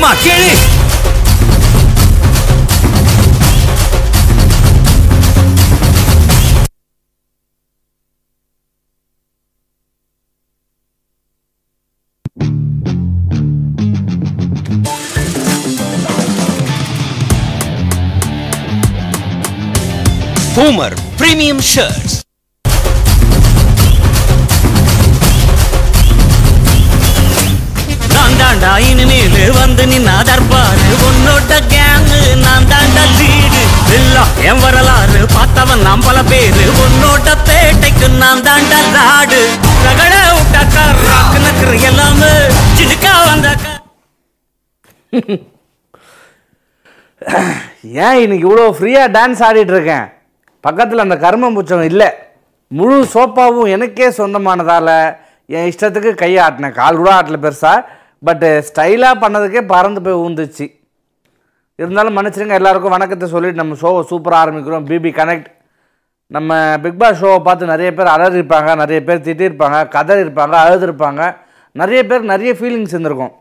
Maquini. Boomer Premium Shirts தாண்டா இனிமேல் வந்து நின்னா தர்பாரு. உன்னோட கேங்கு நான் தாண்டா லீடு இல்லா என் வரலாறு பார்த்தவன் நாம் பல பேரு. உன்னோட பேட்டைக்கு நான் தாண்டா லாடு. ரகட விட்டாக்கா ராக்கு நக்கர் எல்லாமே. சிடுக்கா வந்தாக்கா ஏன் இன்னைக்கு இவ்வளோ ஃப்ரீயாக டான்ஸ் ஆடிட்டு இருக்கேன்? பக்கத்தில் அந்த கர்மம் புச்சம் இல்லை. முழு சோப்பாவும் எனக்கே சொந்தமானதால் என் இஷ்டத்துக்கு கையாட்டினேன். கால் கூட ஆட்டல பெருசாக பட்டு ஸ்டைலாக eh, பண்ணதுக்கே பறந்து போய் ஊந்துச்சு. இருந்தாலும் மன்னிச்சிருங்க எல்லாருக்கும் வணக்கத்தை சொல்லிட்டு நம்ம ஷோவை சூப்பராக ஆரம்பிக்கிறோம். பிபி கனெக்ட் நம்ம பிக் பாஸ் ஷோவை பார்த்து நிறைய பேர் அலறிருப்பாங்க நிறைய பேர் திட்டிருப்பாங்க கதறி இருப்பாங்க அழுதுருப்பாங்க. நிறைய பேர் நிறைய ஃபீலிங்ஸ் இருந்திருக்கும்.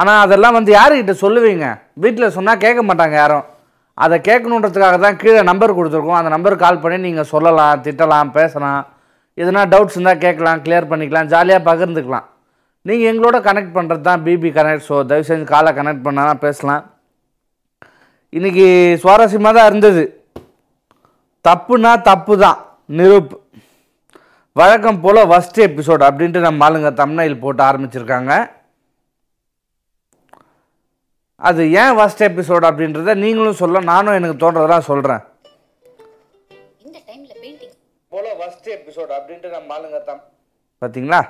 ஆனால் அதெல்லாம் வந்து யாருக்கிட்ட சொல்லுவீங்க? வீட்டில் சொன்னால் கேட்க மாட்டாங்க யாரும். அதை கேட்கணுன்றதுக்காக தான் கீழே நம்பர் கொடுத்துருக்கோம். அந்த நம்பருக்கு கால் பண்ணி நீங்கள் சொல்லலாம் திட்டலாம் பேசலாம். எதுனா டவுட்ஸ் இருந்தால் கேட்கலாம் கிளியர் பண்ணிக்கலாம் ஜாலியாக பகிர்ந்துக்கலாம். நீங்கள் எங்களோட கனெக்ட் பண்ணுறது தான். பிபி கனெக்ட் ஸோ தயவு செஞ்சு காலை கனெக்ட் பண்ணால் பேசலாம். இன்றைக்கி சுவாரஸ்யமாக தான் இருந்தது. தப்புனா தப்பு தான். நிரூப் வழக்கம் போல் ஃபஸ்ட் எபிசோட் அப்படின்ட்டு நம்ம ஆளுங்க தம்னையில் போட்டு ஆரம்பிச்சிருக்காங்க. அது ஏன் ஃபஸ்ட் எபிசோட் அப்படின்றத நீங்களும் சொல்ல நானும் எனக்கு தோன்றதெல்லாம் சொல்கிறேன் போல ஃபஸ்ட் எபிசோட் அப்படின்ட்டு நம்ம ஆளுங்க தம் பார்த்தீங்களா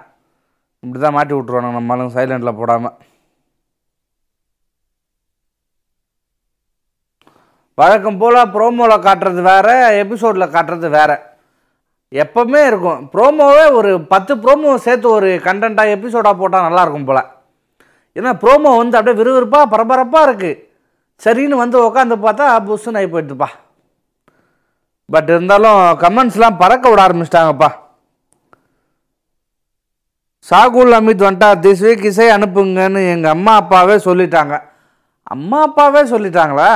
இப்படி தான் மாட்டி விட்ருவானுங்க நம்மளும் சைலண்டில் போடாமல் வழக்கம் போல் ப்ரோமோவில் காட்டுறது வேறு எபிசோடில் காட்டுறது வேறு. எப்போவுமே இருக்கும். ப்ரோமோவே ஒரு பத்து ப்ரோமோ சேர்த்து ஒரு கண்டென்ட்டாக எபிசோடாக போட்டால் நல்லாயிருக்கும் போல். ஏன்னா ப்ரோமோ வந்து அப்படியே விறுவிறுப்பாக பரபரப்பாக இருக்குது சரின்னு வந்து உட்காந்து பார்த்தா புஷ்ஷுன்னு ஆகி போயிடுதுப்பா. பட் இருந்தாலும் கமெண்ட்ஸ்லாம் பறக்க விட ஆரம்பிச்சிட்டாங்கப்பா. சாகுல் அமித் வந்துட்டா திஸ் வீக் இசை அனுப்புங்கன்னு எங்கள் அம்மா அப்பாவே சொல்லிட்டாங்க. அம்மா அப்பாவே சொல்லிட்டாங்களா?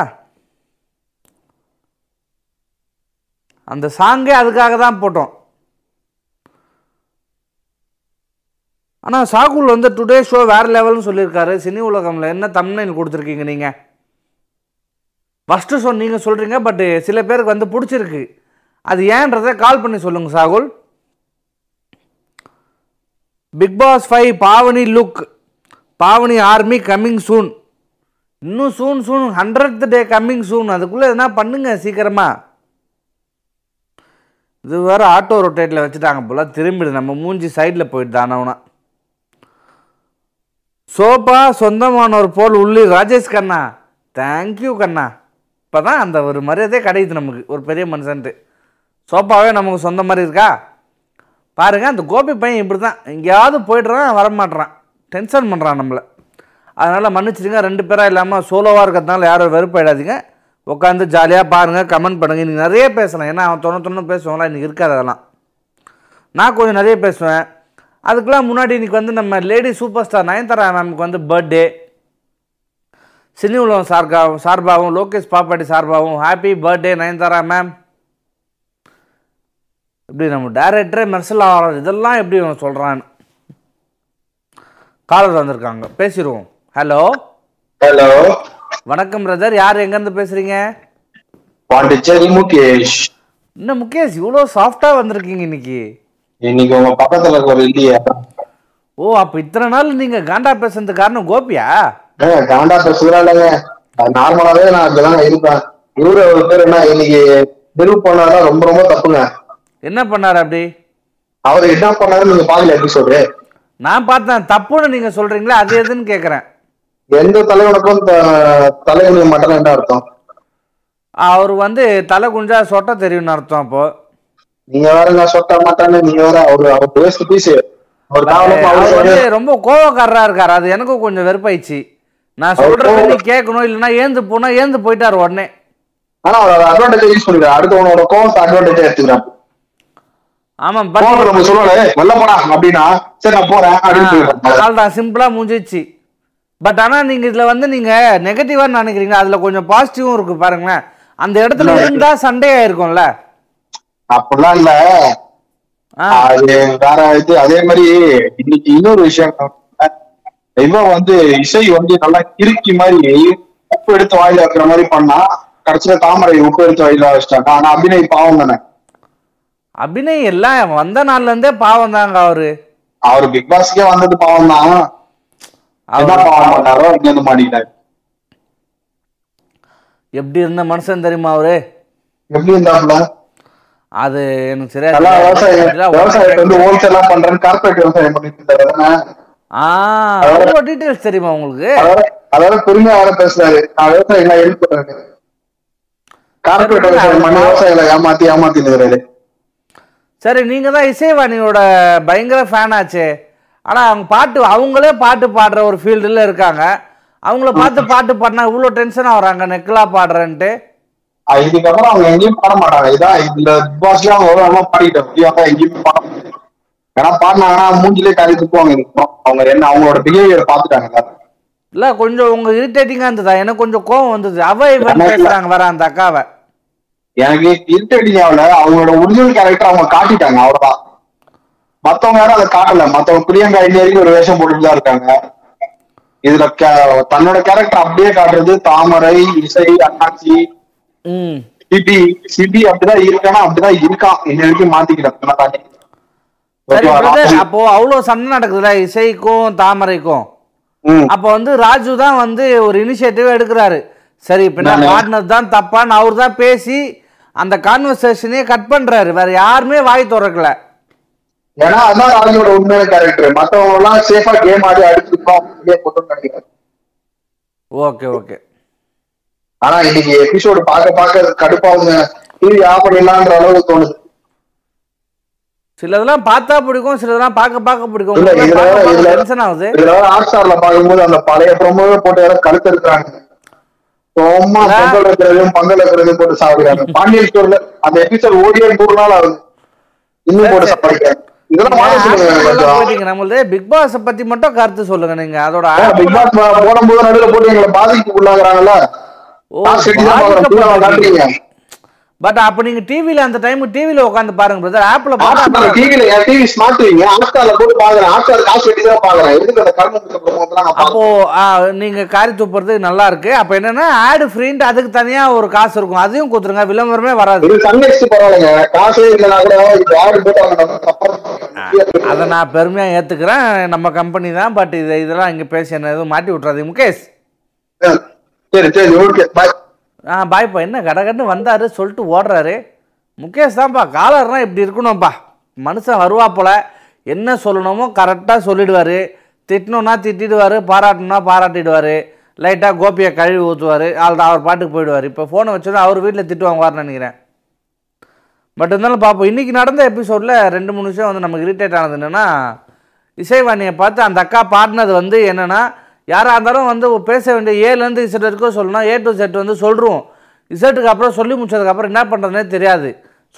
அந்த சாங்கே அதுக்காக தான் போட்டோம். ஆனால் சாகுல் வந்து டுடே ஷோ வேறு லெவல்னு சொல்லியிருக்காரு. சினி உலகமில் என்ன தம்னைல் கொடுத்துருக்கீங்க நீங்கள் ஃபஸ்ட்டு ஷோ நீங்கள் சொல்கிறீங்க பட் சில பேருக்கு வந்து பிடிச்சிருக்கு. அது ஏன்றதை கால் பண்ணி சொல்லுங்கள் Sahul. Bigg Boss five Pavani look Pavani army coming soon இன்னும் soon soon hundred day coming soon அதுக்குள்ளே எதனா பண்ணுங்க சீக்கிரமாக இது வேறு ஆட்டோ ரொட்டேட்டில் வச்சுட்டாங்க போல். திரும்பிடு நம்ம மூஞ்சி சைடில் போயிட்டு தானவனா சோபா சொந்தமானவர் போல் உள்ளி. ராஜேஷ் கண்ணா தேங்க்யூ கண்ணா. இப்போ தான் அந்த ஒரு மரியாதையே கிடைக்குது நமக்கு. ஒரு பெரிய மனுஷன்ட்டு. சோப்பாவே நமக்கு சொந்த மாதிரி இருக்கா? பாருங்கள் அந்த கோபி பையன் இப்படி தான் எங்கேயாவது போய்ட்றான் வரமாட்றான். டென்ஷன் பண்ணுறான் நம்மளை. அதனால் மன்னிச்சிடுங்க ரெண்டு பேராக இல்லாமல் சோலோவாக இருக்கிறதுனால யாரும் வெறுப்பாயிடாதீங்க. உட்காந்து ஜாலியாக பாருங்கள் கமெண்ட் பண்ணுங்கள் இன்றைக்கி நிறைய பேசலாம். ஏன்னா அவன் தொண்ணு தொண்ணு பேசுவாங்களா இன்றைக்கி இருக்காது அதெல்லாம். நான் கொஞ்சம் நிறைய பேசுவேன். அதுக்கெலாம் முன்னாடி இன்றைக்கி வந்து நம்ம லேடி சூப்பர் ஸ்டார் நயன்தாரா மேமுக்கு வந்து பர்த்டே சினி உலகம் சார்கா சார்பாகவும் லோகேஷ் பாப்பாட்டி சார்பாகவும் ஹாப்பி பர்த்டே நயன்தாரா மேம் இப்படி நம்ம டேரக்டரே மெர்சல் ஆகிறோம் இதெல்லாம் எப்படி இவன் சொல்கிறான்னு காலர் வந்திருக்காங்க. பேசிடுவோம். ஹலோ ஹலோ வணக்கம் பிரதர் யார்? எங்கேருந்து பேசுகிறீங்க பாண்டிச்சேரி முகேஷ். என்ன முகேஷ் இவ்வளோ சாஃப்டாக வந்திருக்கீங்க இன்னைக்கு. இன்னைக்கு உங்க பக்கத்துல இருக்க ஒரு இல்லையா? ஓ அப்போ இத்தனை நாள் நீங்கள் காண்டா பேசுறது காரணம் கோபியா? காண்டா பேசுறாங்க நார்மலாவே நான் அப்படிதான் இருப்பேன். இவரு ஒரு பேர் என்ன இன்னைக்கு தெருவு பண்ணாதான் ரொம்ப ரொம்ப தப்புங்க. என்ன பண்ணார் அப்படி? அவர் என்ன பண்ணாரு நீங்க பாக்கல எபிசோடு நான் பார்த்தேன். தப்புன்னு நீங்கள் சொல்கிறீங்களா அது எதுன்னு கேட்குறேன் எந்த தலைவனுக்கும் தலைவனுக்கு மட்டும் என்ன அர்த்தம்? அவர் வந்து தலை குஞ்சா சொட்ட தெரியும்னு அர்த்தம் அப்போ. நீங்க வேறங்க சொட்ட மாட்டான்னு நீங்க வேற அவரு அவர் பீஸ் வந்து ரொம்ப கோவக்காரரா இருக்காரு. அது எனக்கும் கொஞ்சம் வெறுப்பாயிடுச்சு. நான் சொல்றது நீ கேட்கணும் இல்லைன்னா ஏந்து போனா ஏந்து போயிட்டாரு உடனே. ஆனா அவர் அட்வான்டேஜ் யூஸ் பண்ணிக்கிறார். அடுத்தவனோட கோவத்தை அட்வான்டேஜ் எடுத்துக்கிறான் கோவம் நம்ம சொல்லுவாரு வெள்ள போடா அப்படின்னா சரி நான் போறேன் அப்படின்னு சொல்லிடுறான் தான் சிம்பிளா முடிஞ்சிச்சு பட் ஆனா நீங்க இதுல வந்து நீங்க நெகட்டிவா நினைக்கிறீங்க அதுல கொஞ்சம் பாசிட்டிவும் இருக்கு பாருங்களேன். அந்த இடத்துல இருந்தா சண்டே ஆயிருக்கும்ல அப்படிலாம் இல்ல. அது வேற இது அதே மாதிரி இன்னைக்கு இன்னொரு விஷயம். இவன் வந்து இசை வந்து நல்லா கிறுக்கி மாதிரி உப்பு எடுத்து வாயில வைக்கிற மாதிரி பண்ணா கடைசியில தாமரை உப்பு எடுத்து வாயில வச்சிட்டாங்க. ஆனா அபிநய் பாவம் தானே. அபிநய் எல்லாம் வந்த நாள்ல இருந்தே பாவம் தாங்க அவரு. அவர் பிக் பாஸ்க்கே வந்தது பாவம் தான். அவர் பாவம் பண்ணாரோ இங்க வந்து மாட்டிக்கிட்டாரு. எப்படி இருந்த மனுஷன் தெரியுமா அவரு? எப்படி இருந்தாப்புல? அது எனக்கு சரியா நல்லா விவசாயம் பண்றேன்னு கார்பரேட் விவசாயம் பண்ணிட்டு அவ்வளோ டீட்டெயில்ஸ் தெரியுமா உங்களுக்கு? அதாவது பொறுமையா வர பேசுறாரு. நான் விவசாயம் எல்லாம் ஹெல்ப் பண்றேன் கார்பரேட் விவசாயம் பண்ணி விவசாயிகளை ஏமாத்தி ஏமாத்தி நிற்கிறாரு சரி நீங்க தான் இசைவாணியோட பயங்கர ஃபேன் ஆச்சே ஆனா அவங்க பாட்டு அவங்களே பாட்டு பாடுற ஒரு ஃபீல்டுல இருக்காங்க. அவங்கள பார்த்து பாட்டு பாடினா இவ்வளோ டென்ஷன் ஆகுறாங்க நெக்கலா பாடுறேன்ட்டு? இதுக்கப்புறம் அவங்க எங்கேயும் பாட மாட்டாங்க. இதான் இந்த பிக் பாஸ்ல அவங்க ஒரு நல்லா பாடிட்டாங்க முடியாம. எங்கேயுமே பாட மாட்டாங்க ஏன்னா பாடினாங்கன்னா மூஞ்சிலே துப்புவாங்க அவங்க என்ன அவங்களோட பிஹேவியர் எல்லாரும். இல்ல கொஞ்சம் உங்க இரிட்டேட்டிங்கா இருந்ததா? எனக்கு கொஞ்சம் கோவம் வந்தது. அவ இவன் பேசுறாங்க வர அந்த அக்காவை. எனக்கு இரிட்டேட்டிங் ஆகல அவங்களோட ஒரிஜினல் கேரக்டர் அவங்க காட்டிட்டாங்க அவ்வளவுதான். மத்தவங்க யாரும் அதை காட்டல. மத்தவங்க பிரியங்கா இன்னி ஒரு வேஷம் போட்டுட்டு தான் இருக்காங்க. இதுல தன்னோட கேரக்டர் அப்படியே காட்டுறது தாமரை இசை அண்ணாச்சி. சிபி சிபி அப்படிதான் இருக்கானா? அப்படிதான் இருக்கான். இன்ன வரைக்கும் ராசி- அப்போ அவ்வளவு சண்டை நடக்குதுல இசைக்கும் தாமரைக்கும். அப்போ வந்து ராஜு தான் வந்து ஒரு இனிஷியேட்டிவ் எடுக்கிறாரு. சரி இப்ப நான் பாடினது தான் தப்பான்னு அவர் தான் பேசி அந்த கான்வர்சேஷனே கட் பண்றாரு. வேற யாருமே வாய் திறக்கல. ஏன்னா அதான் ராஜோட உண்மையான கேரக்டர் மத்தவங்க எல்லாம் சேஃபா கேம் ஆடி அடிச்சிருக்கோம் நினைக்கிறேன். Okay okay. ஆனா இன்னைக்கு எபிசோடு பார்க்க பார்க்க கடுப்பாவுங்க டிவி ஆஃப் பண்ணிடலான்ற அளவுக்கு தோணுது. சிலதெல்லாம் பார்த்தா பிடிக்கும் சிலதெல்லாம் பார்க்க பார்க்க பிடிக்கும். இல்ல இதுல இதுல டென்ஷன் ஆகுது. இதுல ஹாட் ஸ்டார்ல பாக்கும்போது அந்த பழைய ப்ரோமோவே போட்டு யாரும் கழுத்து இருக்கிறாங்க சும்மா. பொங்கல் வைக்கிறதையும் பங்கல் வைக்கிறதையும் போட்டு சாப்பிடுறாங்க. பாண்டியன் ஸ்டோர்ல அந்த எபிசோட் ஓடியே நூறு நாள் ஆகுது. இன்னும் போட்டு நம்மளது பிக் பாஸ் பத்தி மட்டும் கருத்து சொல்லுங்க நீங்க. அதோட பிக் பாஸ் போடும்போது நடுவில் போட்டு எங்களை பாதிக்கு பட் அப்ப நீங்க டிவில அந்த டைம் டிவில உட்காந்து பாருங்க பிரதர் ஆப்ல பார்த்தா டிவில என் டிவி ஸ்மார்ட் டிவிங்க ஹாட்ஸ்டார்ல போட்டு பாக்குறேன். ஹாட்ஸ்டார் காசு கட்டி தான் பாக்குறேன். எதுக்கு அந்த கர்ம ப்ரோமோலாம் நான் அப்போ நீங்க காரி துப்புறது நல்லா இருக்கு. அப்ப என்னன்னா ஆடு ஃப்ரீன்ட் அதுக்கு தனியா ஒரு காசு இருக்கும். அதையும் கொடுத்துருங்க. விளம்பரமே வராது. இது சன்நெக்ஸ்ட் பரவாயில்லைங்க. காசே இல்லைனா கூட இது ஆடு போட்டு அதை நான் பெருமையா ஏத்துக்கிறேன். நம்ம கம்பெனி தான். பட் இது இதெல்லாம் இங்க பேசி என்ன எதுவும் மாட்டி விட்டுறாது முகேஷ். சரி சரி ஓகே பாய் ஆ பாய்ப்பா என்ன கடகடன்னு வந்தார் சொல்லிட்டு ஓடுறாரு. முகேஷ் தான்ப்பா காலர்னா இப்படி இருக்கணும்ப்பா மனுஷன் வருவா போல். என்ன சொல்லணுமோ கரெக்டாக சொல்லிடுவார். திட்டணும்னா திட்டிடுவார் பாராட்டணும்னா பாராட்டிடுவார். லைட்டாக கோபியை கழுவி ஊற்றுவார் அவள் அவர் பாட்டுக்கு போயிடுவார். இப்போ ஃபோனை வச்சோன்னா அவர் வீட்டில் திட்டு வாங்குவார்னு நினைக்கிறேன். பட் இருந்தாலும் பார்ப்போம் இன்றைக்கி நடந்த எபிசோடில் ரெண்டு மூணு விஷயம் வந்து நமக்கு இரிட்டேட் ஆனது என்னென்னா இசைவாணியை பார்த்து அந்த அக்கா பாடினது வந்து என்னென்னா யாராக இருந்தாலும் வந்து பேச வேண்டிய ஏலேருந்து இசட் வரைக்கும் சொல்லணும். ஏ டு செட் வந்து சொல்கிறோம் இசட்டுக்கு அப்புறம் சொல்லி முடிச்சதுக்கப்புறம் என்ன பண்ணுறதுனே தெரியாது.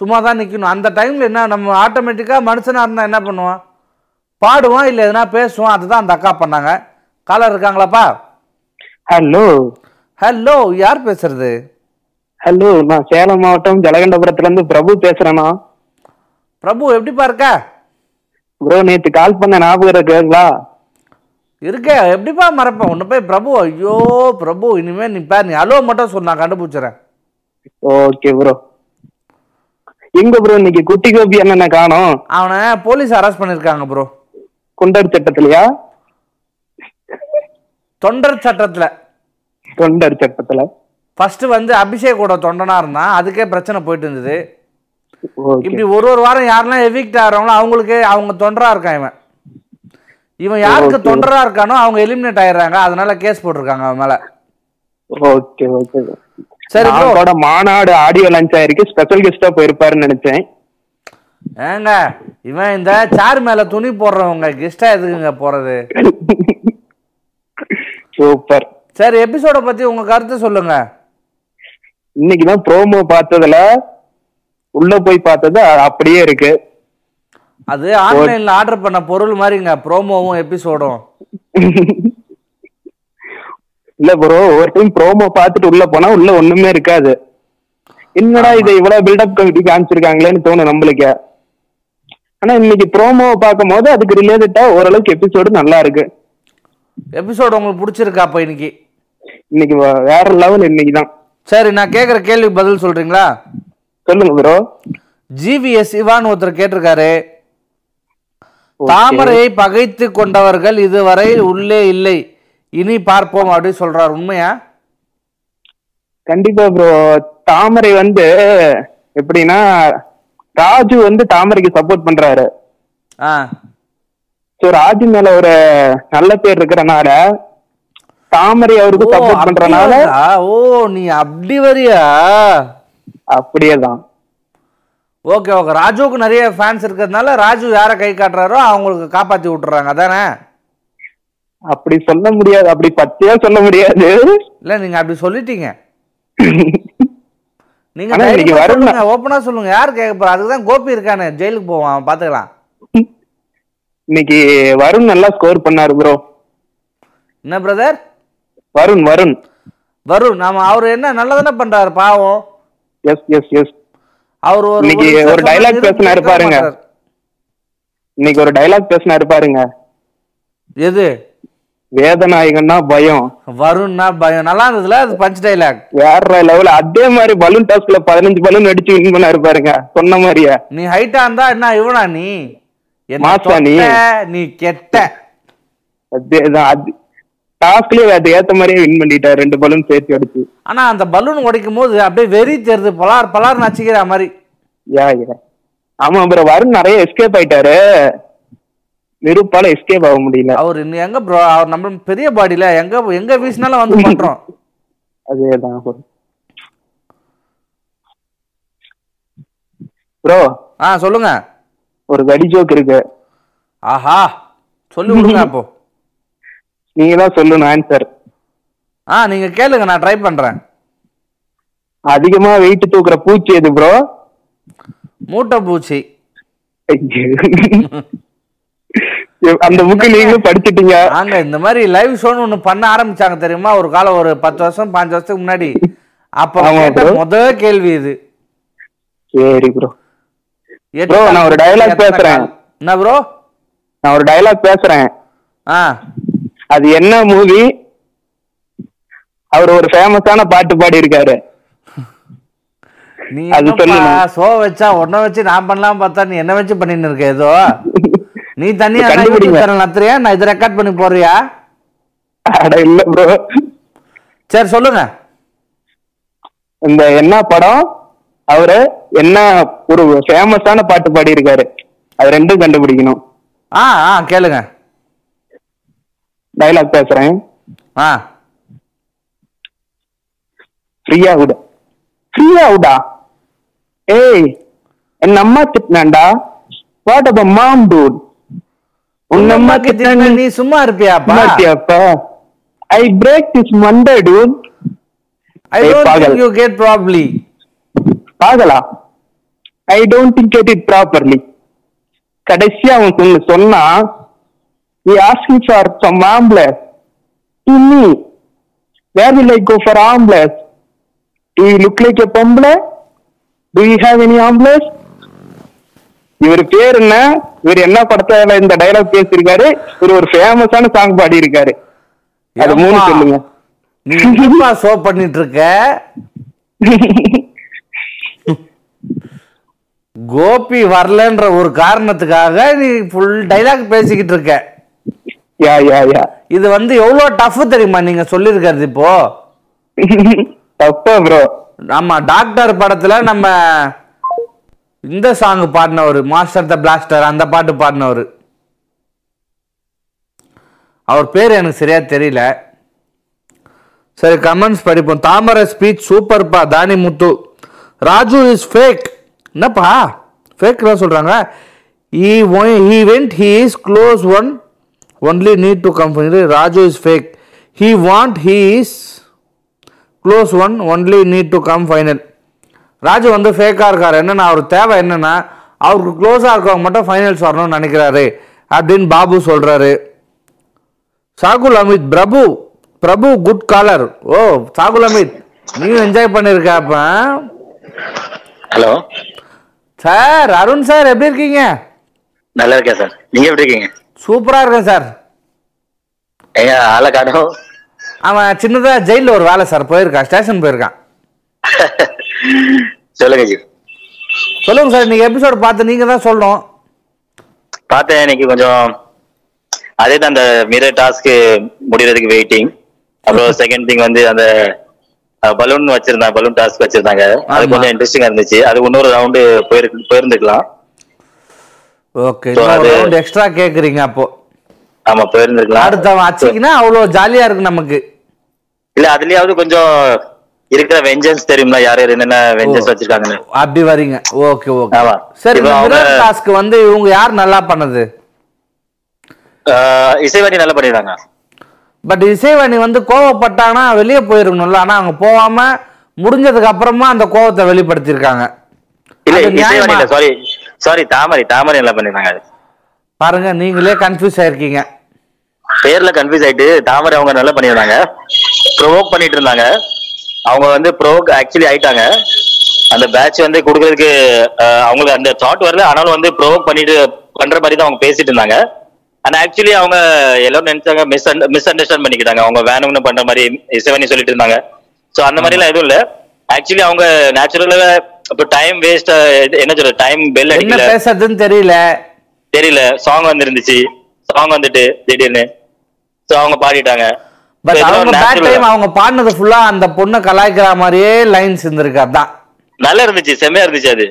சும்மா தான் நிற்கணும் அந்த டைமில் என்ன நம்ம ஆட்டோமேட்டிக்காக மனுஷனாக இருந்தால் என்ன பண்ணுவான்? பாடுவான் இல்லை எதுனா பேசுவான். அதுதான் அந்த அக்கா பண்ணாங்க. காலர் இருக்காங்களாப்பா? ஹலோ ஹலோ யார் பேசுறது? ஹலோ நான் சேலம் மாவட்டம் ஜலகண்டபுரத்துல இருந்து பிரபு பேசுறேண்ணா பிரபு எப்படிப்பா இருக்க? ப்ரோ நேத்து கால் பண்ண ஞாபகம் இருக்குங்களா? இருக்கே எப்படிப்பா மறப்பேன் உன்னை போய் பிரபு ஐயோ பிரபு இனிமே நீ பார் நீ அலோ மட்டும் சொல் நான் கண்டுபிடிச்சிடறேன் ஓகே ப்ரோ எங்க ப்ரோ இன்னைக்கு? குட்டி கோபி என்னென்ன காணோம். அவனை போலீஸ் அரெஸ்ட் பண்ணியிருக்காங்க ப்ரோ குண்டர் சட்டத்திலயா? தொண்டர் சட்டத்தில். தொண்டர் சட்டத்துல. ஃபர்ஸ்ட் வந்து அபிஷேக்கோட தொண்டனா இருந்தான். அதுக்கே பிரச்சனை போயிட்டு இருந்தது. இப்படி ஒரு ஒரு வாரம் யாரெல்லாம் எவிக்ட் ஆகிறாங்களோ அவங்களுக்கே அவங்க தொண்டரா இருக்கான் இவன். இவன் யாருக்கு. தொண்டரா இருக்கானோ அவங்க எலிமினேட் ஆயிடுறாங்க. அதனால கேஸ் போட்டிருக்காங்க அவன் மேல. ஓகே ஓகே சரி. அவரோட மாநாடு ஆடியோ லான்ச் ஆயிருக்கு. ஸ்பெஷல் கெஸ்டா போயிருப்பாருன்னு நினைச்சேன். ஏங்க இவன் இந்த சார் மேல துணி போடுறவங்க கெஸ்டா எதுக்குங்க போறது? சூப்பர் சரி எபிசோட பத்தி உங்க கருத்து சொல்லுங்க. இன்னைக்குதான் ப்ரோமோ பார்த்ததுல உள்ள போய் பார்த்தது அப்படியே இருக்கு. அது ஆன்லைன்ல ஆர்டர் பண்ண பொருள் மாதிரிங்க ப்ரோமோவும் எபிசோடும் இல்ல ப்ரோ ஒரு டைம் ப்ரோமோ பார்த்துட்டு உள்ள போனா உள்ள ஒண்ணுமே இருக்காது. என்னடா இதை இவ்வளவு பில்டப் கமிட்டி காமிச்சிருக்காங்களேன்னு தோணும் நம்மளுக்கு. ஆனா இன்னைக்கு ப்ரோமோவை பார்க்கும் போது அதுக்கு ரிலேட்டடா ஓரளவுக்கு எபிசோடு நல்லா இருக்கு. எபிசோடு உங்களுக்கு பிடிச்சிருக்கா அப்போ இன்னைக்கு? இன்னைக்கு வேற லெவல் இன்னைக்கு தான். சரி நான் கேட்குற கேள்விக்கு பதில் சொல்றீங்களா? சொல்லுங்க ப்ரோ ஜிவிஎஸ் சிவான் ஒருத்தர் கேட்டிருக்காரு. தாமரையை பகைத்து கொண்டவர்கள் இதுவரை உள்ளே இல்லை. இனி பார்ப்போம் அப்படின்னு சொல்றாரு. உண்மையா? கண்டிப்பா ப்ரோ தாமரை வந்து எப்படின்னா ராஜு வந்து தாமரைக்கு சப்போர்ட் பண்றாரு. சோ ராஜு மேல ஒரு நல்ல பேர் இருக்கிறனால தாமரை அவருக்கு சப்போர்ட் பண்றனால? ஓ நீ அப்படி வரியா? அப்படியே தான் ஓகே ஓகே. ராஜுவுக்கு நிறைய ஃபேன்ஸ் இருக்கிறதுனால ராஜு யாரை கை காட்டுறாரோ அவங்களுக்கு காப்பாத்தி விட்டுறாங்க. அதானே? அப்படி சொல்ல முடியாது. அப்படி பச்சையா சொல்ல முடியாது. இல்ல நீங்க அப்படி சொல்லிட்டீங்க. நீங்க இன்னைக்கு தைரியமா வருண் சொல்லுங்க. ஓப்பனா சொல்லுங்க. யார் கேட்க போறா? அதுக்கு தான் கோபி இருக்கானே. ஜெயிலுக்கு போவான் பாத்துக்கலாம். இன்னைக்கு வருண் நல்லா ஸ்கோர் பண்ணாரு ப்ரோ என்ன பிரதர் வருண் வருண். வருண். நாம அவர் என்ன நல்லதானே பண்றாரு பாவம். எஸ் எஸ் எஸ் அவர் ஒரு ஒரு நிரூபிக்க பேசினாரு பாருங்க. இன்னைக்கு ஒரு டைலாக் பேசினாரு பாருங்க. எது? வேதநாயகன்னா பயம். வருண்னா பயம். நல்லா இருந்ததுல அது பஞ்ச் டைலாக் வேற லெவல் அதே மாதிரி பலூன் டாஸ்க்ல பதினஞ்சு பலூன் அடிச்சு வின் பண்ணாரு பாருங்க. சொன்ன மாதிரியே. நீ ஹைட்டா இருந்தா என்ன இவனா நீ? மாசா நீ? நீ கெட்ட. அதேதான். அது டாஸ்க்லயே அது ஏத்த மாதிரியே வின் பண்ணிட்டாரு. ரெண்டு பலூன் சேர்த்து அடிச்சு. ஆனா அந்த பலூன் உடைக்கும் போது அப்படியே வெறி தெரியுது. பலார் பலார் நச்சுக்கிற மாதிரி. யா யா. ஆமா அப்புறம் வருண் நிறைய எஸ்கேப் ஆயிட்டாரு. நெருப்பால எஸ்கேப் ஆக முடியல. அவர் இன்னும் எங்க ப்ரோ அவர் நம்ம பெரிய பாடியில எங்க எங்க வீசினாலும் வந்து பண்றோம். அதேதான் ப்ரோ ஆ சொல்லுங்க. ஒரு கடி ஜோக் இருக்கு. ஆஹா. சொல்லி கொடுங்க அப்போ. நீங்க தான் சொல்லணும் ஆன்சர் ஆ நீங்க கேளுங்க நான் ட்ரை பண்றேன். அதிகமா வெயிட் தூக்குற பூச்சி எது ப்ரோ மூட்டை பூச்சி. அந்த புக்கு நீங்களும் படிச்சிட்டீங்க. நாங்க இந்த மாதிரி லைவ் ஷோன்னு ஒண்ணு பண்ண ஆரம்பிச்சாங்க தெரியுமா? ஒரு காலம் ஒரு பத்து வருஷம் பாஞ்சு வருஷத்துக்கு முன்னாடி. அப்ப. முத கேள்வி இது. சரி ப்ரோ Bro, நான் ஒரு எத்தனை பேசுறேன். என்ன ப்ரோ நான் ஒரு டயலாக் பேசுறேன். ஆ. அது என்ன மூவி அவர் ஒரு ஃபேமஸான பாட்டு பாடி இருக்காரு நீ அது. ஷோ வச்சா உன்ன வச்சு நான் பண்ணலாம் பார்த்தா நீ என்ன வச்சு பண்ணின்னு இருக்க ஏதோ? நீ தனியா நடத்துறியா நான் இதை ரெக்கார்ட் பண்ணி போறியா அட இல்ல ப்ரோ சரி சொல்லுங்க. இந்த என்ன படம்? அவரு என்ன ஒரு ஃபேமஸான பாட்டு பாடி இருக்காரு அது ரெண்டும் கண்டுபிடிக்கணும். ஆ ஆ கேளுங்க. டயலாக் பேசுறேன். ஆ. ஃப்ரீயா விட. ஃப்ரீயா விடா. ஏய் என் அம்மா திட்டினாண்டா? வாட் அப்ப மாம் டூட் உன் அம்மா திட்டினா நீ சும்மா இருப்பியாப்பா? மாட்டியாப்பா I break this Monday dude I don't. Think you get probably பாகலா? I don't think it it properly கடைசியா அவன் சொன்ன he asking for some ambulance to me where will I go for ambulance do you look like a பொம்பளை do you have any இவர் பேர் என்ன? இவர் என்ன படத்துல இந்த டயலாக் பேசியிருக்காரு? இவர் ஒரு ஃபேமஸான சாங் பாடி இருக்காரு அது மூணு? சொல்லுங்க. நீ என்னப்பா ஷோ பண்ணிட்டு இருக்க கோபி வரலன்ற ஒரு காரணத்துக்காக நீ ஃபுல் டைலாக் பேசிக்கிட்டு இருக்க. யா யா யா இது வந்து எவ்வளவு டஃப் தெரியுமா நீங்க சொல்லியிருக்கிறது இப்போ? தப்பா ப்ரோ ஆமா டாக்டர் படத்துல நம்ம இந்த சாங் பாடினவர் மாஸ்டர் த பிளாஸ்டர் அந்த பாட்டு பாடினவர். அவர் பேர் எனக்கு சரியா தெரியல. சரி கமெண்ட்ஸ் படிப்போம். தாமரை ஸ்பீச் சூப்பர்ப்பா தானி முத்து. ராஜு இஸ் ஃபேக் என்னப்பா? ஃபேக் தான் சொல்றாங்க. He wa- he went he is close one only need to come Raju is fake he want he is close one only need to come final Raju வந்து ஃபேக்காக இருக்கார். என்னன்னா அவர் தேவை என்னன்னா அவருக்கு க்ளோஸாக இருக்கவங்க மட்டும் ஃபைனல்ஸ் வரணும்னு நினைக்கிறாரு அப்படின்னு பாபு சொல்கிறாரு சாகுல் அமித் பிரபு பிரபு குட் காலர் ஓ சாகுல் அமித் நீயும் என்ஜாய் பண்ணிருக்க அப்ப. ஹலோ சார் அருண் சார் எப்படி இருக்கீங்க? நல்லா இருக்கேன் சார். நீங்க எப்படி இருக்கீங்க? சூப்பரா இருக்கேன் சார். ஏங்க ஆளை காணும். அவன் சின்னதா ஜெயிலில் ஒரு வேலை சார் போயிருக்கான் ஸ்டேஷன் போயிருக்கான். சொல்லுங்க ஜி சொல்லுங்க சார் நீங்க எபிசோட் பார்த்து நீங்க தான் சொல்லணும். பார்த்தேன் இன்னைக்கு கொஞ்சம் அதே தான் அந்த மிரர் டாஸ்க் முடியறதுக்கு வெயிட்டிங் அப்புறம் செகண்ட் திங் வந்து அந்த பலூன் வச்சிருந்தாங்க பலூன் டாஸ்க் வச்சிருந்தாங்க. அது. கொஞ்சம் இன்ட்ரெஸ்டிங்கா இருந்துச்சு. அது இன்னொரு ரவுண்டு போயிருக்கு போயிருந்துக்கலாம். ஓகே எக்ஸ்ட்ரா கேக்குறீங்க அப்போ. ஆமா போயிருந்துக்கலாம் அடுத்தவன் அச்சிக்கினா அவ்வளோ ஜாலியா இருக்கு நமக்கு. இல்ல அதுலயாவது கொஞ்சம் இருக்கிற வெஞ்சன்ஸ் தெரியும்ல யார் யார் என்னென்ன வெஞ்சன்ஸ் வச்சிருக்காங்கன்னு. அப்படி வரீங்க. Okay okay. சரி மிரர் டாஸ்க் வந்து இவங்க யார் நல்லா பண்ணது? இசைவாணி நல்லா பண்ணிடுறாங்க பட் இசைவாணி வந்து கோவப்பட்டாங்கன்னா வெளியே போயிருக்கணும்ல. ஆனா அவங்க போகாம முடிஞ்சதுக்கு அப்புறமா அந்த கோவத்தை வெளிப்படுத்தியிருக்காங்க. இல்ல? இசைவாணி இல்ல சாரி சாரி தாமரை தாமரை நல்லா பண்ணிருந்தாங்க பாருங்க நீங்களே கன்ஃபியூஸ் ஆயிருக்கீங்க. பேர்ல கன்ஃபியூஸ் ஆயிட்டு தாமரை அவங்க நல்லா பண்ணிருந்தாங்க. ப்ரோவோக் பண்ணிட்டு இருந்தாங்க. அவங்க வந்து ப்ரோவோக் ஆக்சுவலி ஆயிட்டாங்க. அந்த பேட்ச் வந்து கொடுக்கறதுக்கு அவங்களுக்கு அந்த தாட் வரல. ஆனாலும் வந்து ப்ரோவோக் பண்ணிட்டு பண்ற மாதிரி தான் அவங்க பேசிட்டு இருந்தாங்க. ஆனா ஆக்சுவலி அவங்க எல்லாரும் நினைச்சாங்க மிஸ் மிஸ் அண்டர்ஸ்டாண்ட் பண்ணிக்கிட்டாங்க. அவங்க வேணும்னு பண்ற மாதிரி இசைவனி சொல்லிட்டு இருந்தாங்க. சோ அந்த மாதிரி எல்லாம் எதுவும் இல்ல. ஆக்சுவலி அவங்க நேச்சுரலா இப்போ டைம் வேஸ்ட் என்ன சொல்ற டைம் பெல் அடிக்கல. பேசுறதுன்னு தெரியல. தெரியல. சாங் வந்துருந்துச்சு. சாங் வந்துட்டு திடீர்னு. சோ அவங்க பாடிட்டாங்க. பட் அவங்க natural டைம். அவங்க பாடினது ஃபுல்லா அந்த பொண்ணை கலாய்க்கிற மாதிரியே லைன்ஸ் இருந்திருக்கு அதான். நல்லா இருந்துச்சு. செம்மையா இருந்துச்சு அது.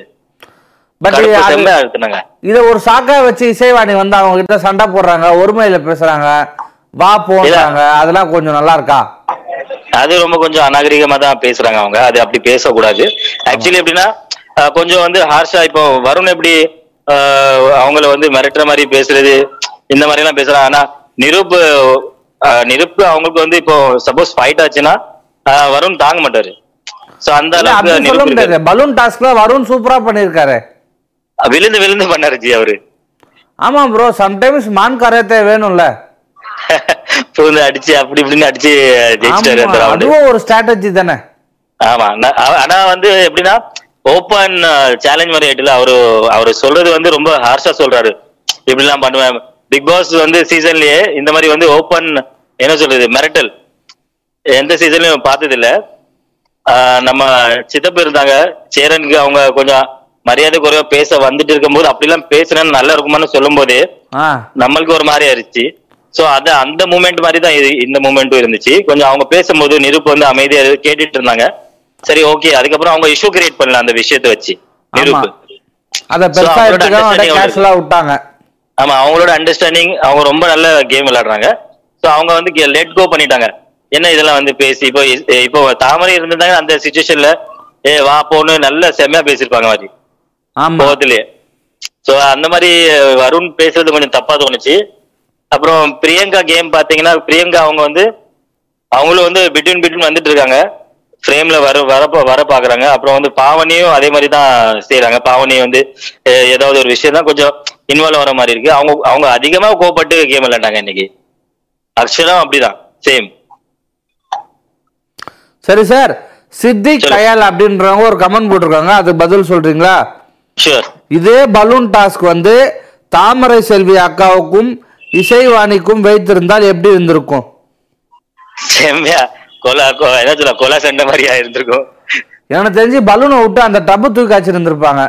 பட் இத ஒரு சாக்கா வச்சு இசைவாணி வந்து அவங்க கிட்ட சண்டை போடுறாங்க ஒருமையில பேசுறாங்க வா போறாங்க அதெல்லாம் கொஞ்சம் நல்லா இருக்கா? அது ரொம்ப கொஞ்சம் அநாகரிகமா தான் பேசுறாங்க அவங்க. அது அப்படி பேசக்கூடாது. ஆக்சுவலி எப்படின்னா கொஞ்சம் வந்து ஹார்ஷா இப்போ வருண் எப்படி அவங்கள வந்து மிரட்டுற மாதிரி பேசுறது இந்த மாதிரி எல்லாம் பேசுறாங்க. ஆனா நிரூப் நிரூப் அவங்களுக்கு வந்து இப்போ சப்போஸ் ஃபைட் ஆச்சுன்னா வருண் தாங்க மாட்டாரு. சோ அந்த அளவுக்கு சொல்ல முடியாது. பலூன் டாஸ்க்ல வருண் சூப்பரா பண்ணிருக்காரு. விழுந்து விழுந்து பண்ணாரு ஜி அவரு. ஆமா ப்ரோ சம்டைம்ஸ் மான் கரத்தே வேணும்ல. பூந்து அடிச்சு அப்படி இப்படின்னு அடிச்சு ஜெயிச்சிட்டாரு அந்த. அதுவும் ஒரு ஸ்ட்ராட்டஜி தானே? ஆமா ஆனா வந்து எப்படின்னா ஓப்பன் சேலஞ்ச் மாதிரி ஆயிட்டுல அவரு அவரு சொல்றது வந்து ரொம்ப ஹார்ஷா சொல்றாரு. இப்படிலாம் பண்ணுவேன். பிக் பாஸ் வந்து சீசன்லயே இந்த மாதிரி வந்து ஓப்பன் என்ன சொல்றது மிரட்டல். எந்த சீசன்லயும் பார்த்தது இல்ல நம்ம சித்தப்பு இருந்தாங்க. சேரனுக்கு அவங்க கொஞ்சம் மரியாதை குறைவா பேச வந்துட்டு இருக்கும்போது அப்படிலாம் பேசுனா நல்லா இருக்குமான்னு சொல்லும் போதே நம்மளுக்கு ஒரு மாதிரி ஆயிருச்சு. சோ அது அந்த மூமெண்ட் மாதிரி தான் இந்த மூமெண்ட்டும் இருந்துச்சு. கொஞ்சம் அவங்க பேசும்போது நிருப் வந்து அமைதியா கேட்டுட்டு இருந்தாங்க. சரி ஓகே அதுக்கப்புறம் அவங்க இஷ்யூ கிரியேட் பண்ணல அந்த விஷயத்தை வச்சு. நிருப் ஆமா அவங்களோட அண்டர்ஸ்டாண்டிங் அவங்க ரொம்ப நல்ல கேம் விளையாடுறாங்க. சோ அவங்க வந்து லெட் கோ பண்ணிட்டாங்க. என்ன இதெல்லாம் வந்து பேசி இப்போ இப்போ தாமரை இருந்திருந்தாங்க அந்த சுச்சுவேஷன்ல ஏ வா போன்னு நல்ல செம்மையா பேசியிருப்பாங்க மாதிரி. கோவத்திலேயே. சோ அந்த மாதிரி வருண் பேசுறது கொஞ்சம் தப்பா தோணுச்சு. அப்புறம் பிரியங்கா கேம் பாத்தீங்கன்னா பிரியங்கா அவங்க வந்து அவங்களும் வந்து பிட்வீன் பிட்வீன் வந்துட்டு இருக்காங்க. ஃப்ரேம்ல வர வர வர பாக்குறாங்க அப்புறம் வந்து பாவனியும் அதே மாதிரி தான் செய்யறாங்க பாவனி வந்து ஏதாவது ஒரு விஷயம் தான் கொஞ்சம் இன்வால்வ் வர மாதிரி இருக்கு. அவங்க அவங்க அதிகமா கோவப்பட்டு கேம் விளையாண்டாங்க இன்னைக்கு. அக்ஷரம் அப்படிதான் சேம் சரி சார் சித்திக் சொல்லு. கயால் அப்படின்றவங்க ஒரு கமெண்ட் போட்டிருக்காங்க. அதுக்கு பதில் சொல்றீங்களா? ஷூர் இதே பலூன் டாஸ்க் வந்து தாமரை செல்வி அக்காவுக்கும் இசைவாணிக்கும் வைத்திருந்தால் எப்படி இருந்திருக்கும்? செம்மையா. கொலா கொ- என்ன சொல்ல கொலா சண்டை மாதிரியா இருந்திருக்கும். எனக்கு தெரிஞ்சு பலூனை விட்டு அந்த டப்பு தூக்கி வச்சிருந்திருப்பாங்க